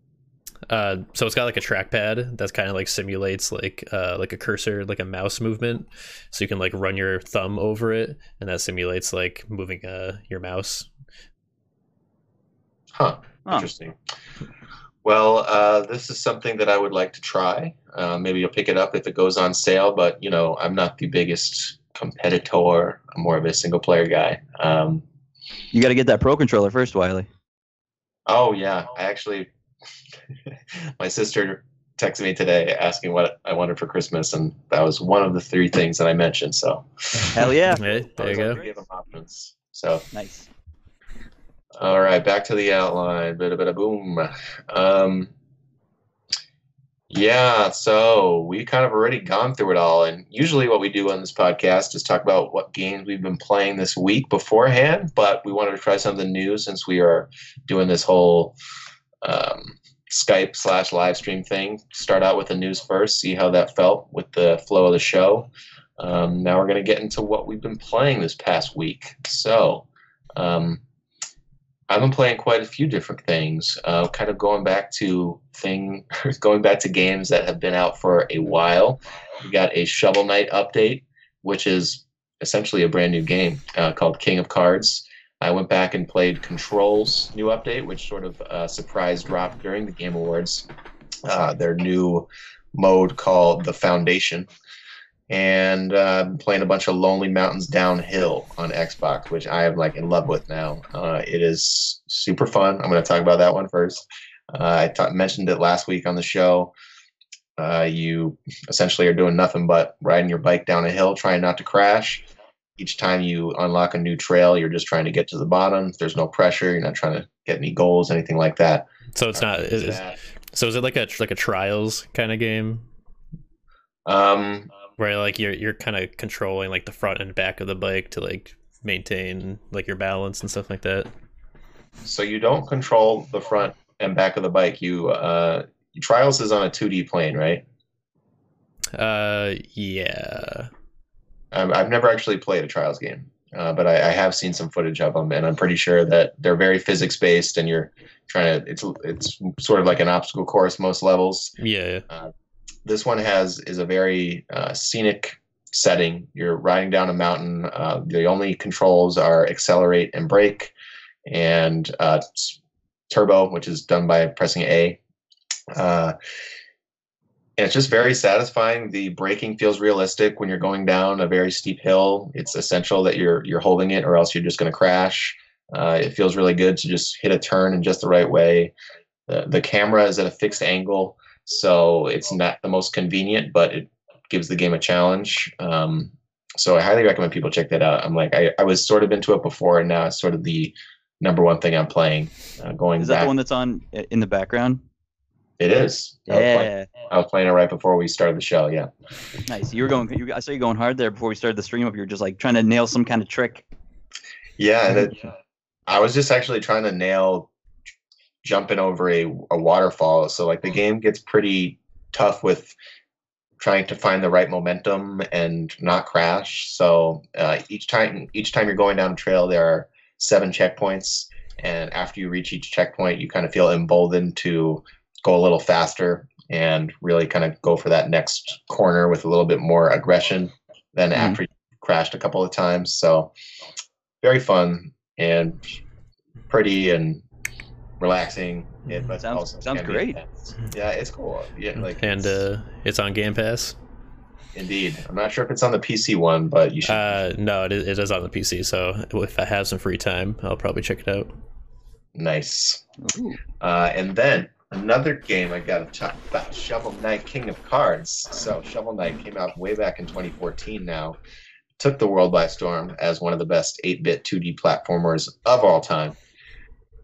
Uh, so it's got like a trackpad that's kind of like simulates like uh like a cursor, like a mouse movement. So you can like run your thumb over it, and that simulates like moving uh your mouse. Huh. Oh. Interesting. Well, uh, this is something that I would like to try. Uh, maybe you'll pick it up if it goes on sale, but you know, I'm not the biggest competitor. I'm more of a single player guy. Um, You got to get that pro controller first, Wiley. oh yeah, I actually, my sister texted me today asking what I wanted for Christmas, and that was one of the three things that I mentioned. So Hell yeah! Hey, there you go. give them options. So Nice. All right, back to the outline. Bada bada boom. Um, yeah, so we kind of already gone through it all, and usually what we do on this podcast is talk about what games we've been playing this week beforehand. But we wanted to try something new since we are doing this whole um, Skype slash live stream thing. Start out with the news first, see how that felt with the flow of the show. Um, now we're going to get into what we've been playing this past week. So. Um, I've been playing quite a few different things. Uh, kind of going back to thing, going back to games that have been out for a while. We got a Shovel Knight update, which is essentially a brand new game uh, called King of Cards. I went back and played Control's new update, which sort of uh, surprise dropped during the Game Awards. Uh, their new mode called the Foundation, and uh, playing a bunch of Lonely Mountains Downhill on Xbox, which I am like in love with now. Uh, it is super fun. I'm going to talk about that one first. Uh, I ta- mentioned it last week on the show. Uh, you essentially are doing nothing but riding your bike down a hill, trying not to crash. Each time you unlock a new trail, you're just trying to get to the bottom. There's no pressure. You're not trying to get any goals, anything like that. So it's not. Is, is- so is it like a like a trials kind of game Um, where like you're you're kind of controlling like the front and back of the bike to like maintain like your balance and stuff like that? So you don't control the front and back of the bike. You uh, Trials is on a 2D plane, right? Uh, yeah. Um, I've never actually played a Trials game, uh, but I, I have seen some footage of them, and I'm pretty sure that they're very physics based, and you're trying to. It's it's sort of like an obstacle course most levels. Yeah. This one has is a very uh, scenic setting. You're riding down a mountain. Uh, the only controls are accelerate and brake, and uh, turbo, which is done by pressing A. Uh, and it's just very satisfying. The braking feels realistic when you're going down a very steep hill. It's essential that you're you're holding it, or else you're just going to crash. Uh, it feels really good to just hit a turn in just the right way. The, the camera is at a fixed angle, so it's not the most convenient, but it gives the game a challenge. Um, so I highly recommend people check that out. I'm like, I, I was sort of into it before, and now it's sort of the number one thing I'm playing. Uh, going Is that back, the one that's on in the background? it is. I was, playing, Yeah, I was playing it right before we started the show. Yeah. nice. You were going. You, I saw you going hard there before we started the stream. Up, you were just like trying to nail some kind of trick. Yeah, it, I was just actually trying to nail jumping over a, a waterfall. So like the game gets pretty tough with trying to find the right momentum and not crash. So uh, each time each time you're going down a trail, there are seven checkpoints, and after you reach each checkpoint, you kind of feel emboldened to go a little faster and really kind of go for that next corner with a little bit more aggression than Mhm. after you crashed a couple of times. So very fun and pretty and relaxing. It, but Sounds- also sounds great. intense. Yeah, it's cool. Yeah, like and it's- uh, it's on Game Pass. indeed. I'm not sure if it's on the PC one, but you should. Uh, no, it is, it is on the PC. So if I have some free time, I'll probably check it out. nice. Uh, and then another game I got to talk about Shovel Knight King of Cards. So, Shovel Knight came out way back in 2014 now. Took the world by storm as one of the best 8 bit 2D platformers of all time.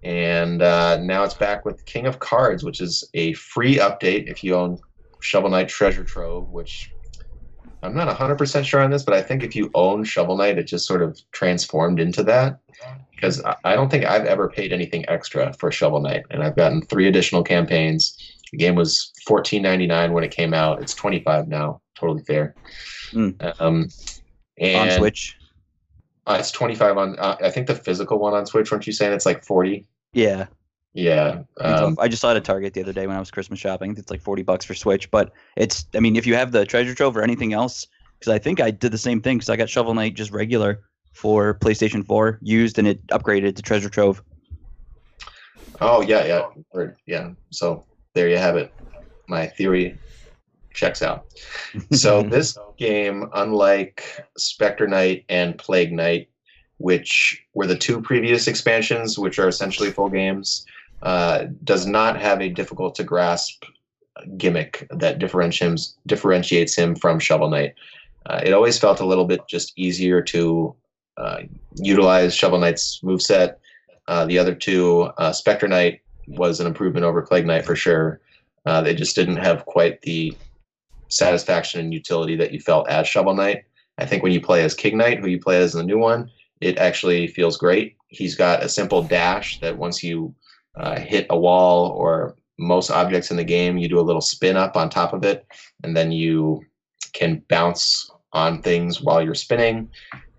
And uh, now it's back with King of Cards, which is a free update if you own Shovel Knight Treasure Trove, which I'm not 100% sure on this, but I think if you own Shovel Knight, it just sort of transformed into that because I- don't think I've ever paid anything extra for Shovel Knight, and I've gotten three additional campaigns. The game was fourteen ninety nine when it came out. It's twenty five now. Totally fair. Mm. Um, and on Switch. uh, it's twenty five on. Uh, I think the physical one on Switch. Weren't you saying it's like forty? Yeah, Yeah. Um, I just saw it at Target the other day when I was Christmas shopping. It's like forty bucks for Switch, but it's. I mean, if you have the treasure trove or anything else, because I think I did the same thing because I got Shovel Knight just regular for PlayStation Four used and it upgraded to treasure trove. oh yeah, yeah, or, yeah. So there you have it. My theory checks out. So this game, unlike Spectre Knight and Plague Knight, which were the two previous expansions, which are essentially full games, uh, does not have a difficult to grasp gimmick that differentiates differentiates him from Shovel Knight. Uh, it always felt a little bit just easier to uh, utilize Shovel Knight's moveset. Uh, the other two, uh, Spectre Knight was an improvement over Plague Knight for sure. Uh, they just didn't have quite the satisfaction and utility that you felt as Shovel Knight. I think when you play as King Knight, who you play as in the new one, it actually feels great. He's got a simple dash that once you uh, hit a wall or most objects in the game, you do a little spin up on top of it, and then you can bounce on things while you're spinning,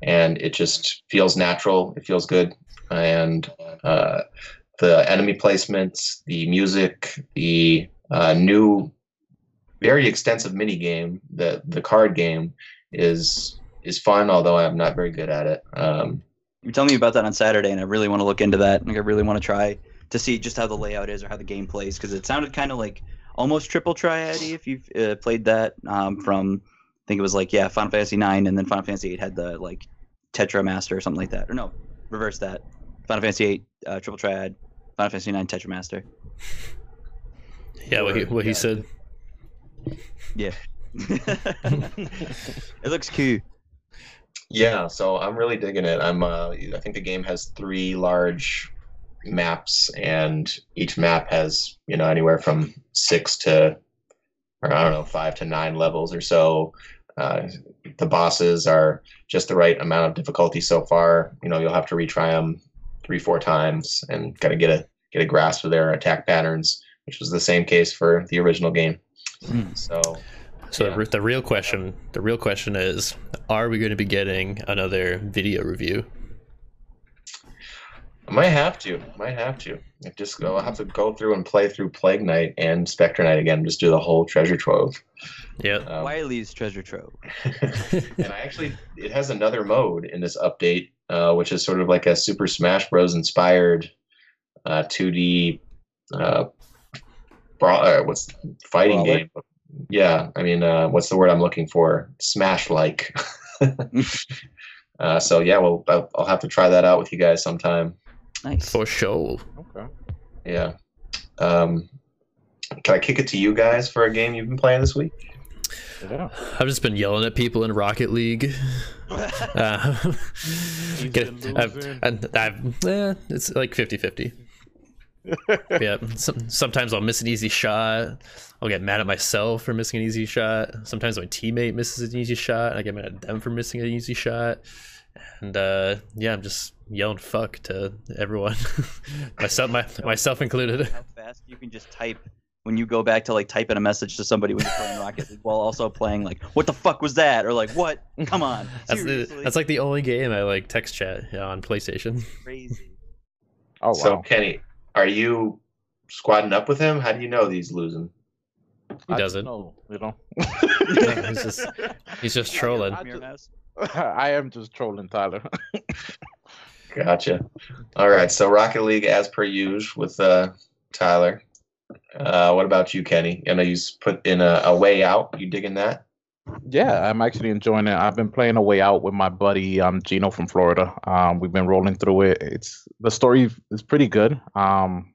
and it just feels natural. It feels good, and uh, the enemy placements, the music, the uh, new, very extensive mini game, the the card game is is fun. Although I'm not very good at it. Um, You were telling me about that on Saturday, and I really want to look into that. Like, I really want to try to see just how the layout is or how the game plays because it sounded kind of like almost triple triad if you've uh, played that um, from I think it was like yeah Final Fantasy nine and then Final Fantasy eight had the like Tetra Master or something like that or no reverse that Final Fantasy eight uh, triple triad Final Fantasy nine Tetra Master Yeah, what he, what he said. yeah it looks cool Yeah, so I'm really digging it. I'm uh, I think the game has three large maps, and each map has you know anywhere from six to or I don't know five to nine levels or so. Uh, the bosses are just the right amount of difficulty so far. You know, you'll have to retry them three, four times, and kind of get a get a grasp of their attack patterns. which was the same case for the original game. Hmm. So So Yeah. the, the real question, the real question is, are we going to be getting another video review? I might have to, might have to. I just go. I'll have to go through and play through Plague Knight and Spectre Knight again. Just do the whole treasure trove. Yeah. Um, Wiley's treasure trove. and I actually, it has another mode in this update, uh, which is sort of like a Super Smash Bros. inspired uh, 2D, uh, bra- uh, what's fighting Brawler? game? Yeah, I mean, uh, what's the word I'm looking for? Smash like. uh, so yeah, well, I'll, I'll have to try that out with you guys sometime. Nice. For sure. Okay. Yeah. Um, can I kick it to you guys for a game you've been playing this week? Yeah. I've just been yelling at people in Rocket League. Uh, get- I've, losing. and I've, eh, it's like 50 50. yeah, some, sometimes I'll miss an easy shot. I'll get mad at myself for missing an easy shot. Sometimes my teammate misses an easy shot, and I get mad at them for missing an easy shot. And uh, yeah, I'm just yelling "fuck" to everyone, myself, my, myself included. How fast you can just type when you go back to like type in a message to somebody when you're playing Rocket League while also playing like, "What the fuck was that?" or like, "What? Come on, That's the, that's like the only game I like text chat yeah, on PlayStation. crazy. Oh wow. So Kenny, are you squatting up with him? How do you know he's losing? He I doesn't. know, you know. Yeah, he's just he's just trolling. I Mirror just- I am just trolling Tyler. Gotcha. All right. So Rocket League, as per usual, with uh, Tyler. Uh, what about you, Kenny? I know you put in a, a way out. You digging that? Yeah, I'm actually enjoying it. I've been playing a way out with my buddy um Gino from Florida. Um, we've been rolling through it. It's the story is pretty good. Um,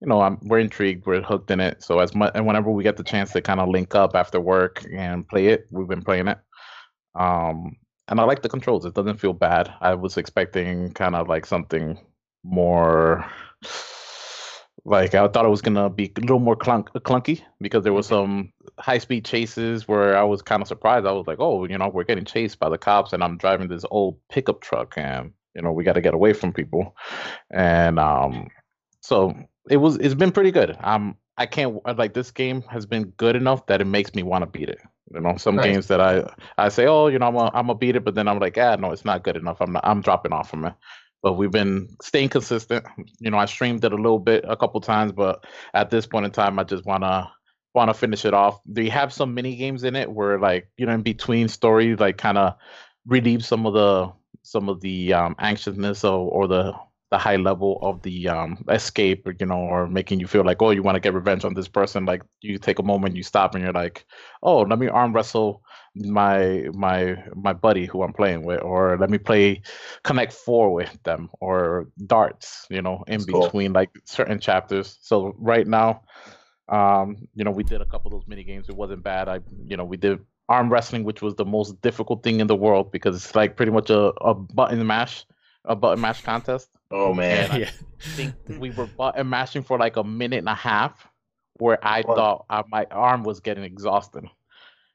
you know, I'm we're intrigued. We're hooked in it. So as much and whenever we get the chance to kind of link up after work and play it, we've been playing it. Um, and I like the controls. It doesn't feel bad. I was expecting kind of like something more. Like I thought it was gonna be a little more clunk, clunky because there was some high speed chases where I was kind of surprised. I was like, oh, you know, we're getting chased by the cops, and I'm driving this old pickup truck, and you know, we got to get away from people, and um, so it was. It's been pretty good. Um, I can't like this game has been good enough that it makes me want to beat it. You know, some Nice. games that I I say, oh, you know, I'm a, I'm gonna beat it, but then I'm like, ah, no, it's not good enough. I'm not, I'm dropping off from it. But we've been staying consistent. You know, I streamed it a little bit, a couple times, but at this point in time, I just wanna want to finish it off. They have some mini games in it where, like, you know, in between stories, like, kind of relieve some of the some of the um, anxiousness or, or the the high level of the um, escape, you know, or making you feel like, oh, you want to get revenge on this person. Like, you take a moment, you stop, and you're like, oh, let me arm wrestle my my my buddy who I'm playing with, or let me play Connect Four with them, or darts, you know, in That's cool. between like certain chapters. So right now, um, you know, we did a couple of those mini games. It wasn't bad. I, you know, we did arm wrestling, which was the most difficult thing in the world because it's like pretty much a, a button mash, a button mash contest. Oh man. I yeah. think we were button mashing for like a minute and a half, where I Wow. thought uh, my arm was getting exhausted.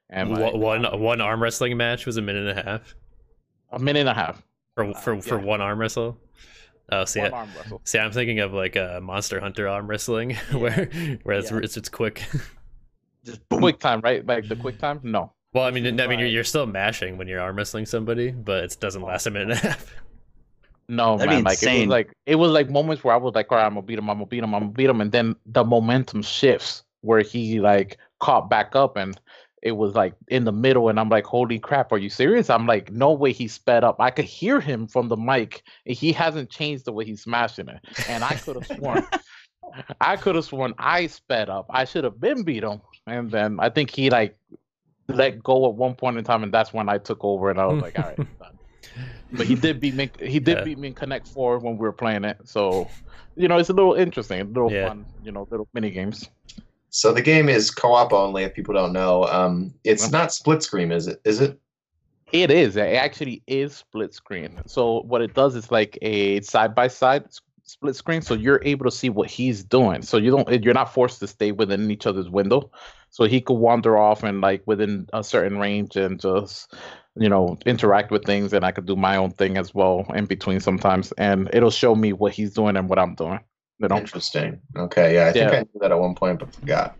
And my- One one one arm wrestling match was a minute and a half a minute and a half. for for, for yeah. one arm wrestle. Oh, see, One I, arm wrestle. see, I'm thinking of like a Monster Hunter arm wrestling where where it's, Yeah. it's it's quick. Just boom. Quick time, right? Like the quick time? No. well, I mean, I mean, you're, you're still mashing when you're arm wrestling somebody, but it doesn't last a minute and a half. No, That'd man. Like it was like it was like moments where I was like, all right, I'm gonna beat him, I'm gonna beat him, I'm gonna beat him, and then the momentum shifts where he like caught back up and it was like in the middle, and I'm like, holy crap, are you serious? I'm like, no way he sped up. I could hear him from the mic. He hasn't changed the way he's smashing it. And I could have sworn I could have sworn I sped up. I should have been beat him. And then I think he like let go at one point in time, and that's when I took over, and I was like, all right, But he did beat me. He did Yeah. beat me in Connect Four when we were playing it. So, you know, it's a little interesting, a little Yeah. fun. You know, little mini games. So the game is co-op only. If people don't know, um, it's Yep. not split screen, is it? Is it? It is. It actually is split screen. So what it does is like a side by side split screen. So you're able to see what he's doing. So you don't. You're not forced to stay within each other's window. So he could wander off and like within a certain range and just you know interact with things, and I could do my own thing as well in between sometimes. And it'll show me what he's doing and what I'm doing. Interesting. Okay, yeah, I think Yeah. I knew that at one point, but forgot.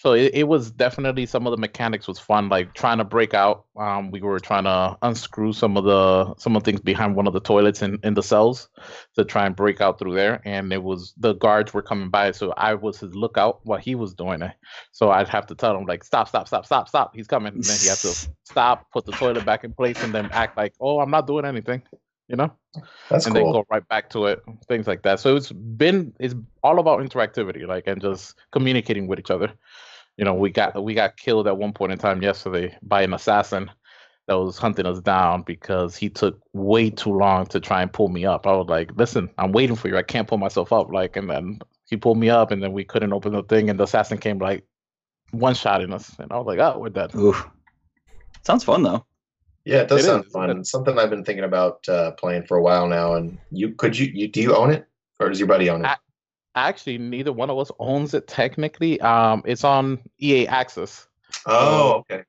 so it, it was definitely some of the mechanics was fun like trying to break out um we were trying to unscrew some of the some of the things behind one of the toilets in in the cells to try and break out through there and it was the guards were coming by so i was his lookout while he was doing it so i'd have to tell him like stop stop stop stop stop he's coming and then he had to stop put the toilet back in place and then act like oh i'm not doing anything you know? That's and then go right back to it things like that. So it's been it's all about interactivity like and just communicating with each other. You know we got we got killed at one point in time yesterday by an assassin that was hunting us down because he took way too long to try and pull me up. I was like listen i'm waiting for you. I can't pull myself up. Like and then he pulled me up and then we couldn't open the thing and the assassin came like one shot in us. And i was like oh we're dead. Oof. Sounds fun though. Yeah, it does It sound is. fun. Something I've been thinking about uh, playing for a while now. And you could you, you do you own it or does your buddy own it? I- actually neither one of us owns it technically um it's on ea access oh, okay.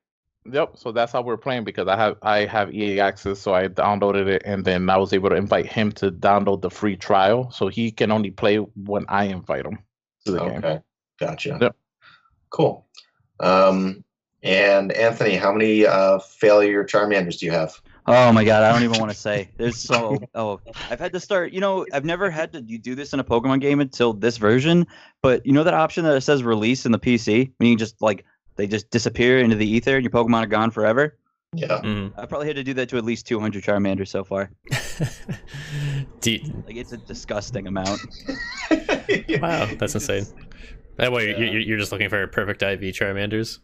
Yep. So that's how we're playing because I have I have EA access, so I downloaded it and then I was able to invite him to download the free trial, so he can only play when I invite him to the game. Okay, gotcha. Yep. Cool. Um, and Anthony, how many uh, failure Charmanders do you have? Oh my god, I don't even want to say. There's so oh, I've had to start. You know, I've never had to you do this in a Pokemon game until this version. But you know that option that it says release in the PC when you just like they just disappear into the ether and your Pokemon are gone forever. Yeah. Mm. I probably had to do that to at least 200 Charmanders so far. Do you- Like it's a disgusting amount. wow, that's insane. That way, Yeah. you're, you're just looking for perfect IV Charmanders.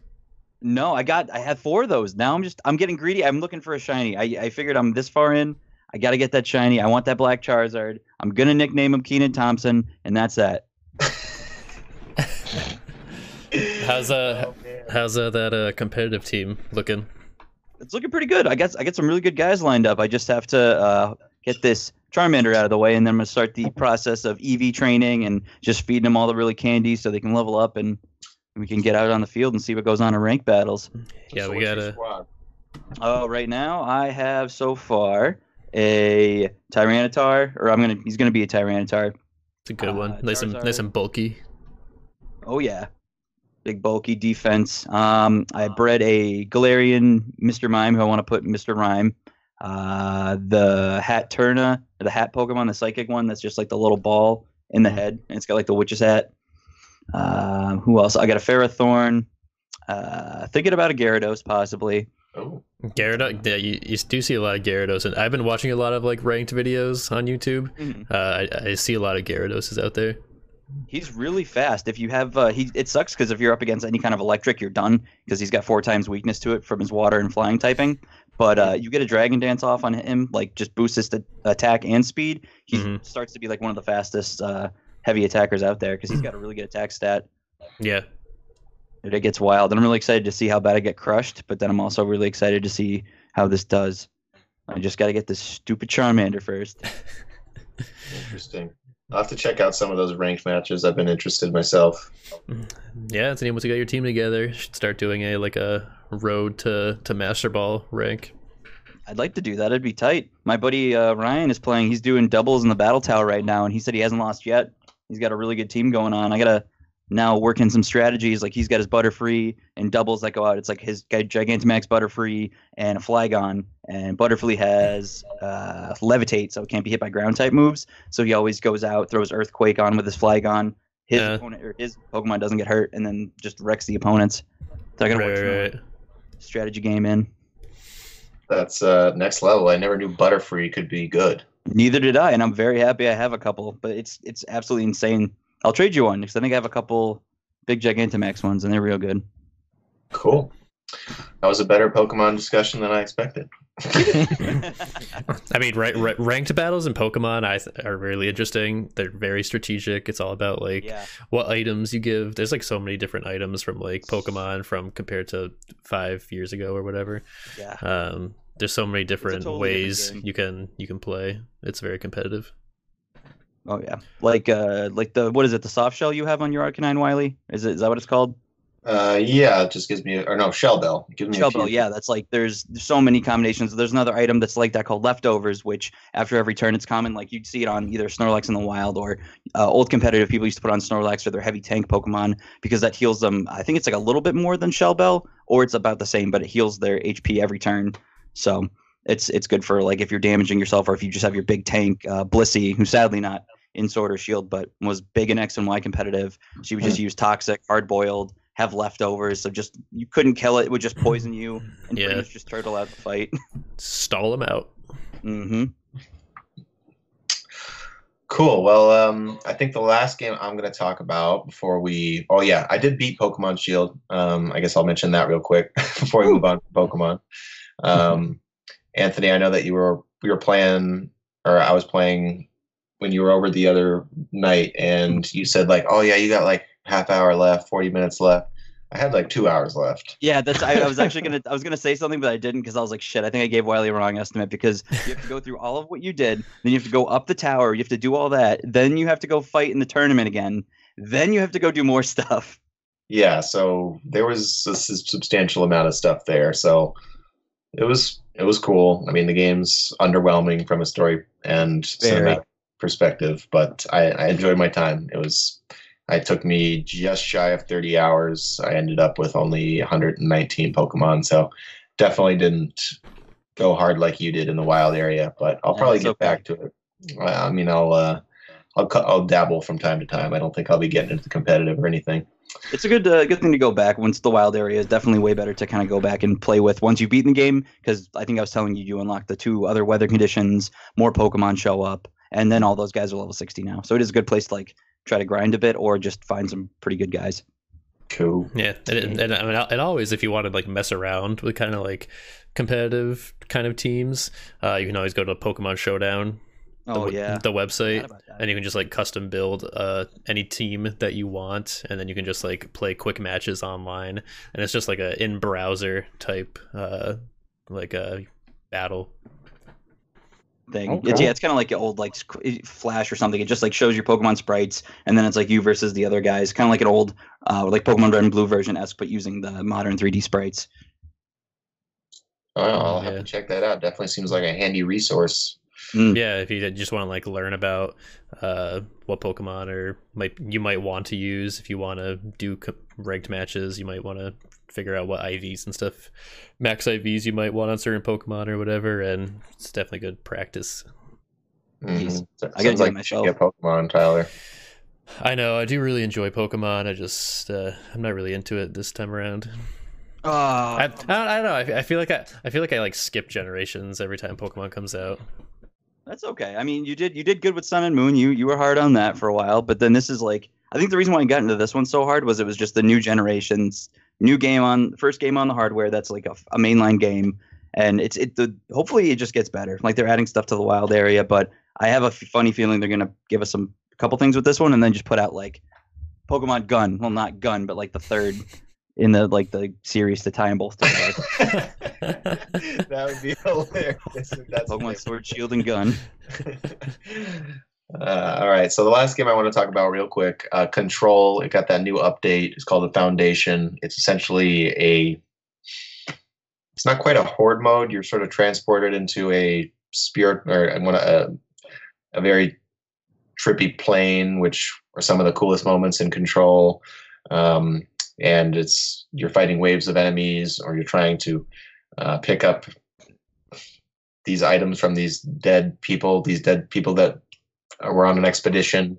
No, I got I had four of those. Now I'm just I'm getting greedy. I'm looking for a shiny. I, I figured I'm this far in. I got to get that shiny. I want that black Charizard. I'm gonna nickname him Kenan Thompson, and that's that. How's uh, Oh, how's uh, that uh, competitive team looking? It's looking pretty good. I guess I get some really good guys lined up. I just have to uh, get this Charmander out of the way, and then I'm gonna start the process of EV training and just feeding them all the rare candy so they can level up and we can get out on the field and see what goes on in rank battles. Yeah, So we gotta. Oh, right now I have so far a Tyranitar, or I'm gonna he's gonna be a Tyranitar. It's a good Uh, one. Nice and nice and bulky. Oh yeah, big bulky defense. Um, I bred a Galarian Mr. Mime who I want to put Mr. Rime. Uh, the Hatterene, the Hat Pokemon, the Psychic one that's just like the little ball in the head, and it's got like the witch's hat. Um, who else? I got a Ferrothorn. Uh, thinking about a Gyarados possibly. Oh, Gyarados. Yeah, you, you do see a lot of Gyarados, and I've been watching a lot of like ranked videos on YouTube. Uh, I, I see a lot of Gyaradoses out there. He's really fast. If you have, uh, he it sucks because if you're up against any kind of electric, you're done because he's got four times weakness to it from his water and flying typing. But uh, you get a dragon dance off on him, like just boosts his attack and speed. He Mhm. starts to be like one of the fastest uh, heavy attackers out there because he's got a really good attack stat. Yeah, It, it gets wild, and I'm really excited to see how bad I get crushed. But then I'm also really excited to see how this does. I just got to get this stupid Charmander first. interesting. I'll have to check out some of those ranked matches. I've been interested myself. yeah. It's able to get your team together. Should start doing a like a road to to Master Ball rank. I'd like to do that. It'd be tight. My buddy uh, Ryan is playing. He's doing doubles in the battle tower right now, and he said he hasn't lost yet. He's got a really good team going on. I gotta now work in some strategies. Like he's got his Butterfree and doubles that go out. It's like his guy Gigantamax Butterfree and a Flygon, and Butterfree has uh, Levitate, so it can't be hit by ground type moves. So he always goes out, throws Earthquake on with his Flygon. His Yeah. opponent or his Pokemon doesn't get hurt, and then just wrecks the opponents. So I gotta Right, work right, right. strategy game in. That's uh, next level. I never knew Butterfree could be good. Neither did I, and I'm very happy I have a couple. But it's it's absolutely insane. I'll trade you one because I think I have a couple big Gigantamax ones, and they're real good. Cool. That was a better Pokemon discussion than I expected. I mean, right, right, ranked battles in Pokemon I th- are really interesting. They're very strategic. It's all about like yeah, what items you give. There's like so many different items from like Pokemon from compared to five years ago or whatever. yeah. Um, there's so many different totally ways game. you can you can play. It's very competitive. Oh yeah. Like uh, like the what is it? The soft shell you have on your Arcanine Wiley? Is it is that what it's called? Uh, yeah, it just gives me, or no, Shell Bell. It gives me Shell few- Bell, yeah, that's like there's there's so many combinations. There's another item that's like that called leftovers, which after every turn it's common. Like you'd see it on either Snorlax in the wild or uh, old competitive people used to put on Snorlax or their heavy tank Pokemon because that heals them. I think it's like a little bit more than Shell Bell, or it's about the same, but it heals their HP every turn. So it's it's good for like if you're damaging yourself or if you just have your big tank uh, Blissey, who's sadly not in Sword or Shield, but was big in X and Y competitive. She would just use toxic, hard boiled, have leftovers, so just you couldn't kill it; it would just poison you and Yeah. pretty much just turtle out the fight. Stall them out. Mm-hmm. Cool. Well, um, I think the last game I'm going to talk about before we. Oh yeah, I did beat Pokemon Shield. Um, I guess I'll mention that real quick before we move on to Pokemon. Um, Anthony, I know that you were we were playing, or I was playing when you were over the other night, and you said like, "Oh yeah, you got like half hour left, forty minutes left." I had like two hours left. Yeah, that's. I, I was actually gonna. I was gonna say something, but I didn't because I was like, shit. I think I gave Wiley a wrong estimate because you have to go through all of what you did, then you have to go up the tower, you have to do all that, then you have to go fight in the tournament again, then you have to go do more stuff. Yeah, so there was a s- substantial amount of stuff there. So it was it was cool. I mean, the game's underwhelming from a story and Very. cinematic perspective, but I, I enjoyed my time. It was it took me just shy of 30 hours. I ended up with only 119 Pokemon, so definitely didn't go hard like you did in the wild area. But I'll probably that's get okay. back to it. I I mean, I'll uh, I'll I'll dabble from time to time. I don't think I'll be getting into the competitive or anything. It's a good uh, good thing to go back once the wild area is definitely way better to kind of go back and play with once you've beaten the game because I think I was telling you you unlock the two other weather conditions, more Pokemon show up, and then all those guys are level 60 now. So it is a good place to like try to grind a bit or just find some pretty good guys. Cool. Yeah, and, and, I mean, and always if you want to like mess around with kind of like competitive kind of teams, uh, you can always go to a Pokemon Showdown, the, Oh w- yeah. the website, Forgot about that. and you can just like custom build uh, any team that you want, and then you can just like play quick matches online, and it's just like a in browser type uh, like a battle. thing. Okay. It's yeah, it's kind of like an old like Flash or something. It just like shows your Pokemon sprites, and then it's like you versus the other guys. Kind of like an old uh, like Pokemon Red and Blue version esque, but using the modern 3D sprites. Oh, I'll have Yeah. to check that out. Definitely seems like a handy resource. Mm. Yeah, if you just want to like learn about uh, what Pokemon or might you might want to use if you want to do co- ranked matches, you might want to figure out what IVs and stuff, max IVs you might want on certain Pokemon or whatever, and it's definitely good practice. Jeez. Mhm. So- I gotta sounds get like you myself. get Pokemon, Tyler. I know I do really enjoy Pokemon. I just uh, I'm not really into it this time around. Oh, I, I, don't, I don't know. I, I feel like I, I feel like I like skip generations every time Pokemon comes out. That's okay. I mean, you did you did good with Sun and Moon. You you were hard on that for a while, but then this is like I think the reason why I got into this one so hard was it was just the new generations, new game on first game on the hardware. That's like a, a mainline game, and it's it the hopefully it just gets better. Like they're adding stuff to the wild area, but I have a f- funny feeling they're gonna give us some couple things with this one, and then just put out like Pokemon Gun. Well, not Gun, but like the third in the like the series to tie them both together. that would be hilarious. If that's Pokemon Sword, Shield, and Gun. uh, all right. So the last game I want to talk about real quick, uh, Control. It got that new update. It's called the Foundation. It's essentially a. It's not quite a horde mode. You're sort of transported into a spirit or I want a, a very trippy plane, which are some of the coolest moments in Control. Um, and it's you're fighting waves of enemies, or you're trying to uh, pick up these items from these dead people, these dead people that were on an expedition.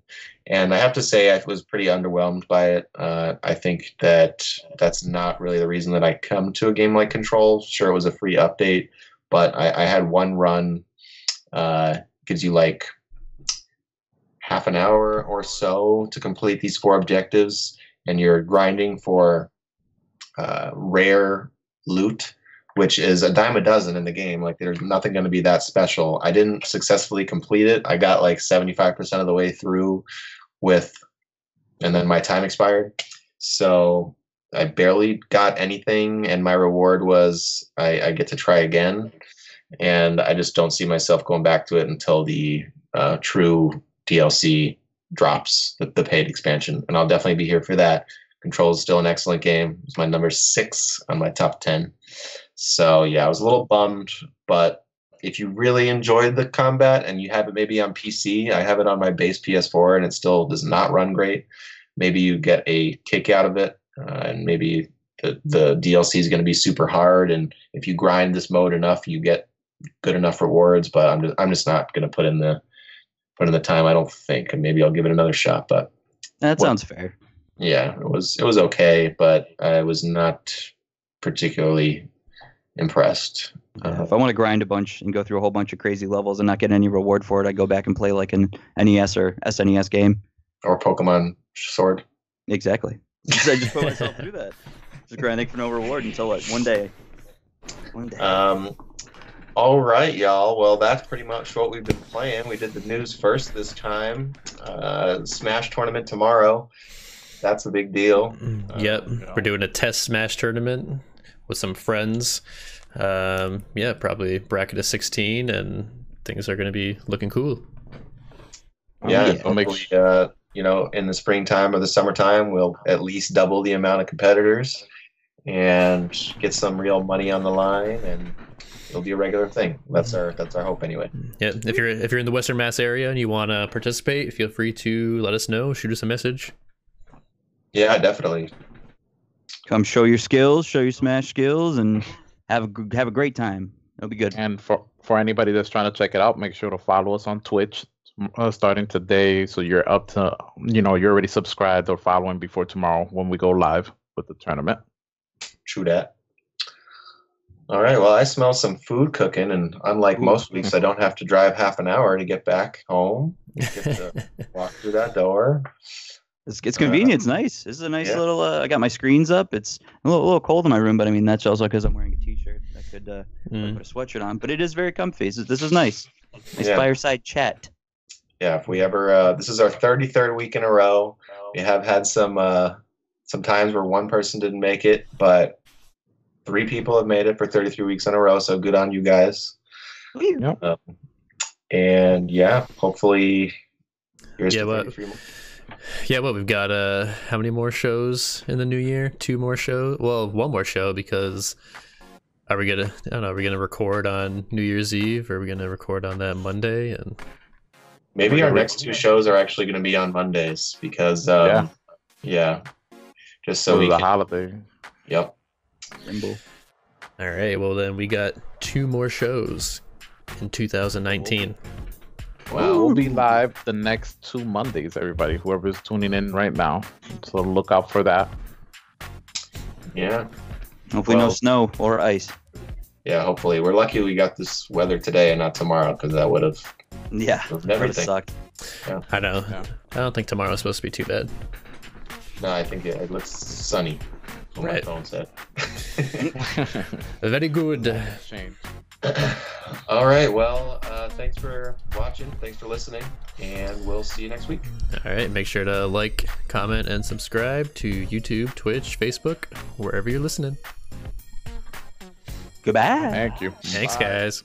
And I have to say, I was pretty underwhelmed by it. Uh, I think that that's not really the reason that I come to a game like Control. Sure, it was a free update, but I, I had one run. Uh, gives you like half an hour or so to complete these four objectives, and you're grinding for uh, rare loot which is a dime a dozen in the game. Like there's nothing going to be that special. I didn't successfully complete it. I got like 75% of the way through with, and then my time expired. So I barely got anything, and my reward was I, I get to try again. And I just don't see myself going back to it until the uh, true DLC drops, the, the paid expansion. And I'll definitely be here for that Control is still an excellent game. It's my number six on my top ten. So yeah, I was a little bummed, but if you really enjoyed the combat and you have it maybe on PC, I have it on my base PS4 and it still does not run great. Maybe you get a kick out of it, uh, and maybe the, the DLC is going to be super hard. And if you grind this mode enough, you get good enough rewards. But I'm just I'm just not going to put in the put in the time. I don't think, and maybe I'll give it another shot. But That Well- sounds fair. yeah, it was it was okay, but I was not particularly impressed. Yeah, Uh, if I want to grind a bunch and go through a whole bunch of crazy levels and not get any reward for it, I go back and play like an NES or SNES game. or Pokemon Sword. Exactly. I just put myself through that. Just grinding for no reward until what? One day. One day. Um, all right, y'all. Well, that's pretty much what we've been playing. We did the news first this time. Uh, Smash tournament tomorrow. That's a big deal. Mm, yep, yeah. we're doing a test smash tournament with some friends. Um, yeah, probably bracket of 16, and things are going to be looking cool. Oh, yeah, yeah. and hopefully, uh, you know, in the springtime or the summertime, we'll at least double the amount of competitors and get some real money on the line, and it'll be a regular thing. That's our that's our hope anyway. Yeah, if you're if you're in the Western Mass area and you want to participate, feel free to let us know. Shoot us a message. Yeah, definitely. Come show your skills, show your Smash skills, and have a g- have a great time. It'll be good. And for for anybody that's trying to check it out, make sure to follow us on Twitch uh, starting today, so you're up to you know you're already subscribed or following before tomorrow when we go live with the tournament. True that. All right. Well, I smell some food cooking, and unlike most weeks, I don't have to drive half an hour to get back home. Get to walk through that door. It's, it's convenient. It's nice. This is a nice Yeah. little. Uh, I got my screens up. It's a little, a little cold in my room, but I mean that's also because I'm wearing a t-shirt. I could uh, Mm. put a sweatshirt on, but it is very comfy. This is, this is nice. Nice Yeah. fireside chat. Yeah. If we ever, uh, this is our thirty-third week in a row. We have had some uh, some times where one person didn't make it, but three people have made it for thirty-three weeks in a row. So good on you guys. Um, and yeah, hopefully. Here's Yeah, to what- Yeah, well, we've got uh, how many more shows in the new year? Two more shows. Well, one more show because are we gonna? I don't know. Are we gonna record on New Year's Eve? Or are we gonna record on that Monday? And Maybe our next two shows are actually going to be on Mondays because, um, Yeah. yeah. just So so we the can. holiday. Yep. Symbol. all right, well then we got two more shows in 2019. Wow. We'll be live the next two Mondays, everybody. Whoever's tuning in right now, so look out for that. Yeah. Hopefully no snow or ice. Yeah. Hopefully, we're lucky we got this weather today and not tomorrow because that would have Yeah, Of that would've everything. sucked. I know. Yeah. I don't think tomorrow's supposed to be too bad. No, I think it, it looks sunny. What Right. my phone said. Very good. All right. Well, uh, thanks for watching. Thanks for listening, and we'll see you next week. All right, make sure to like, comment, and subscribe to YouTube, Twitch, Facebook, wherever you're listening. Goodbye. Thank you. Thanks, Bye. guys.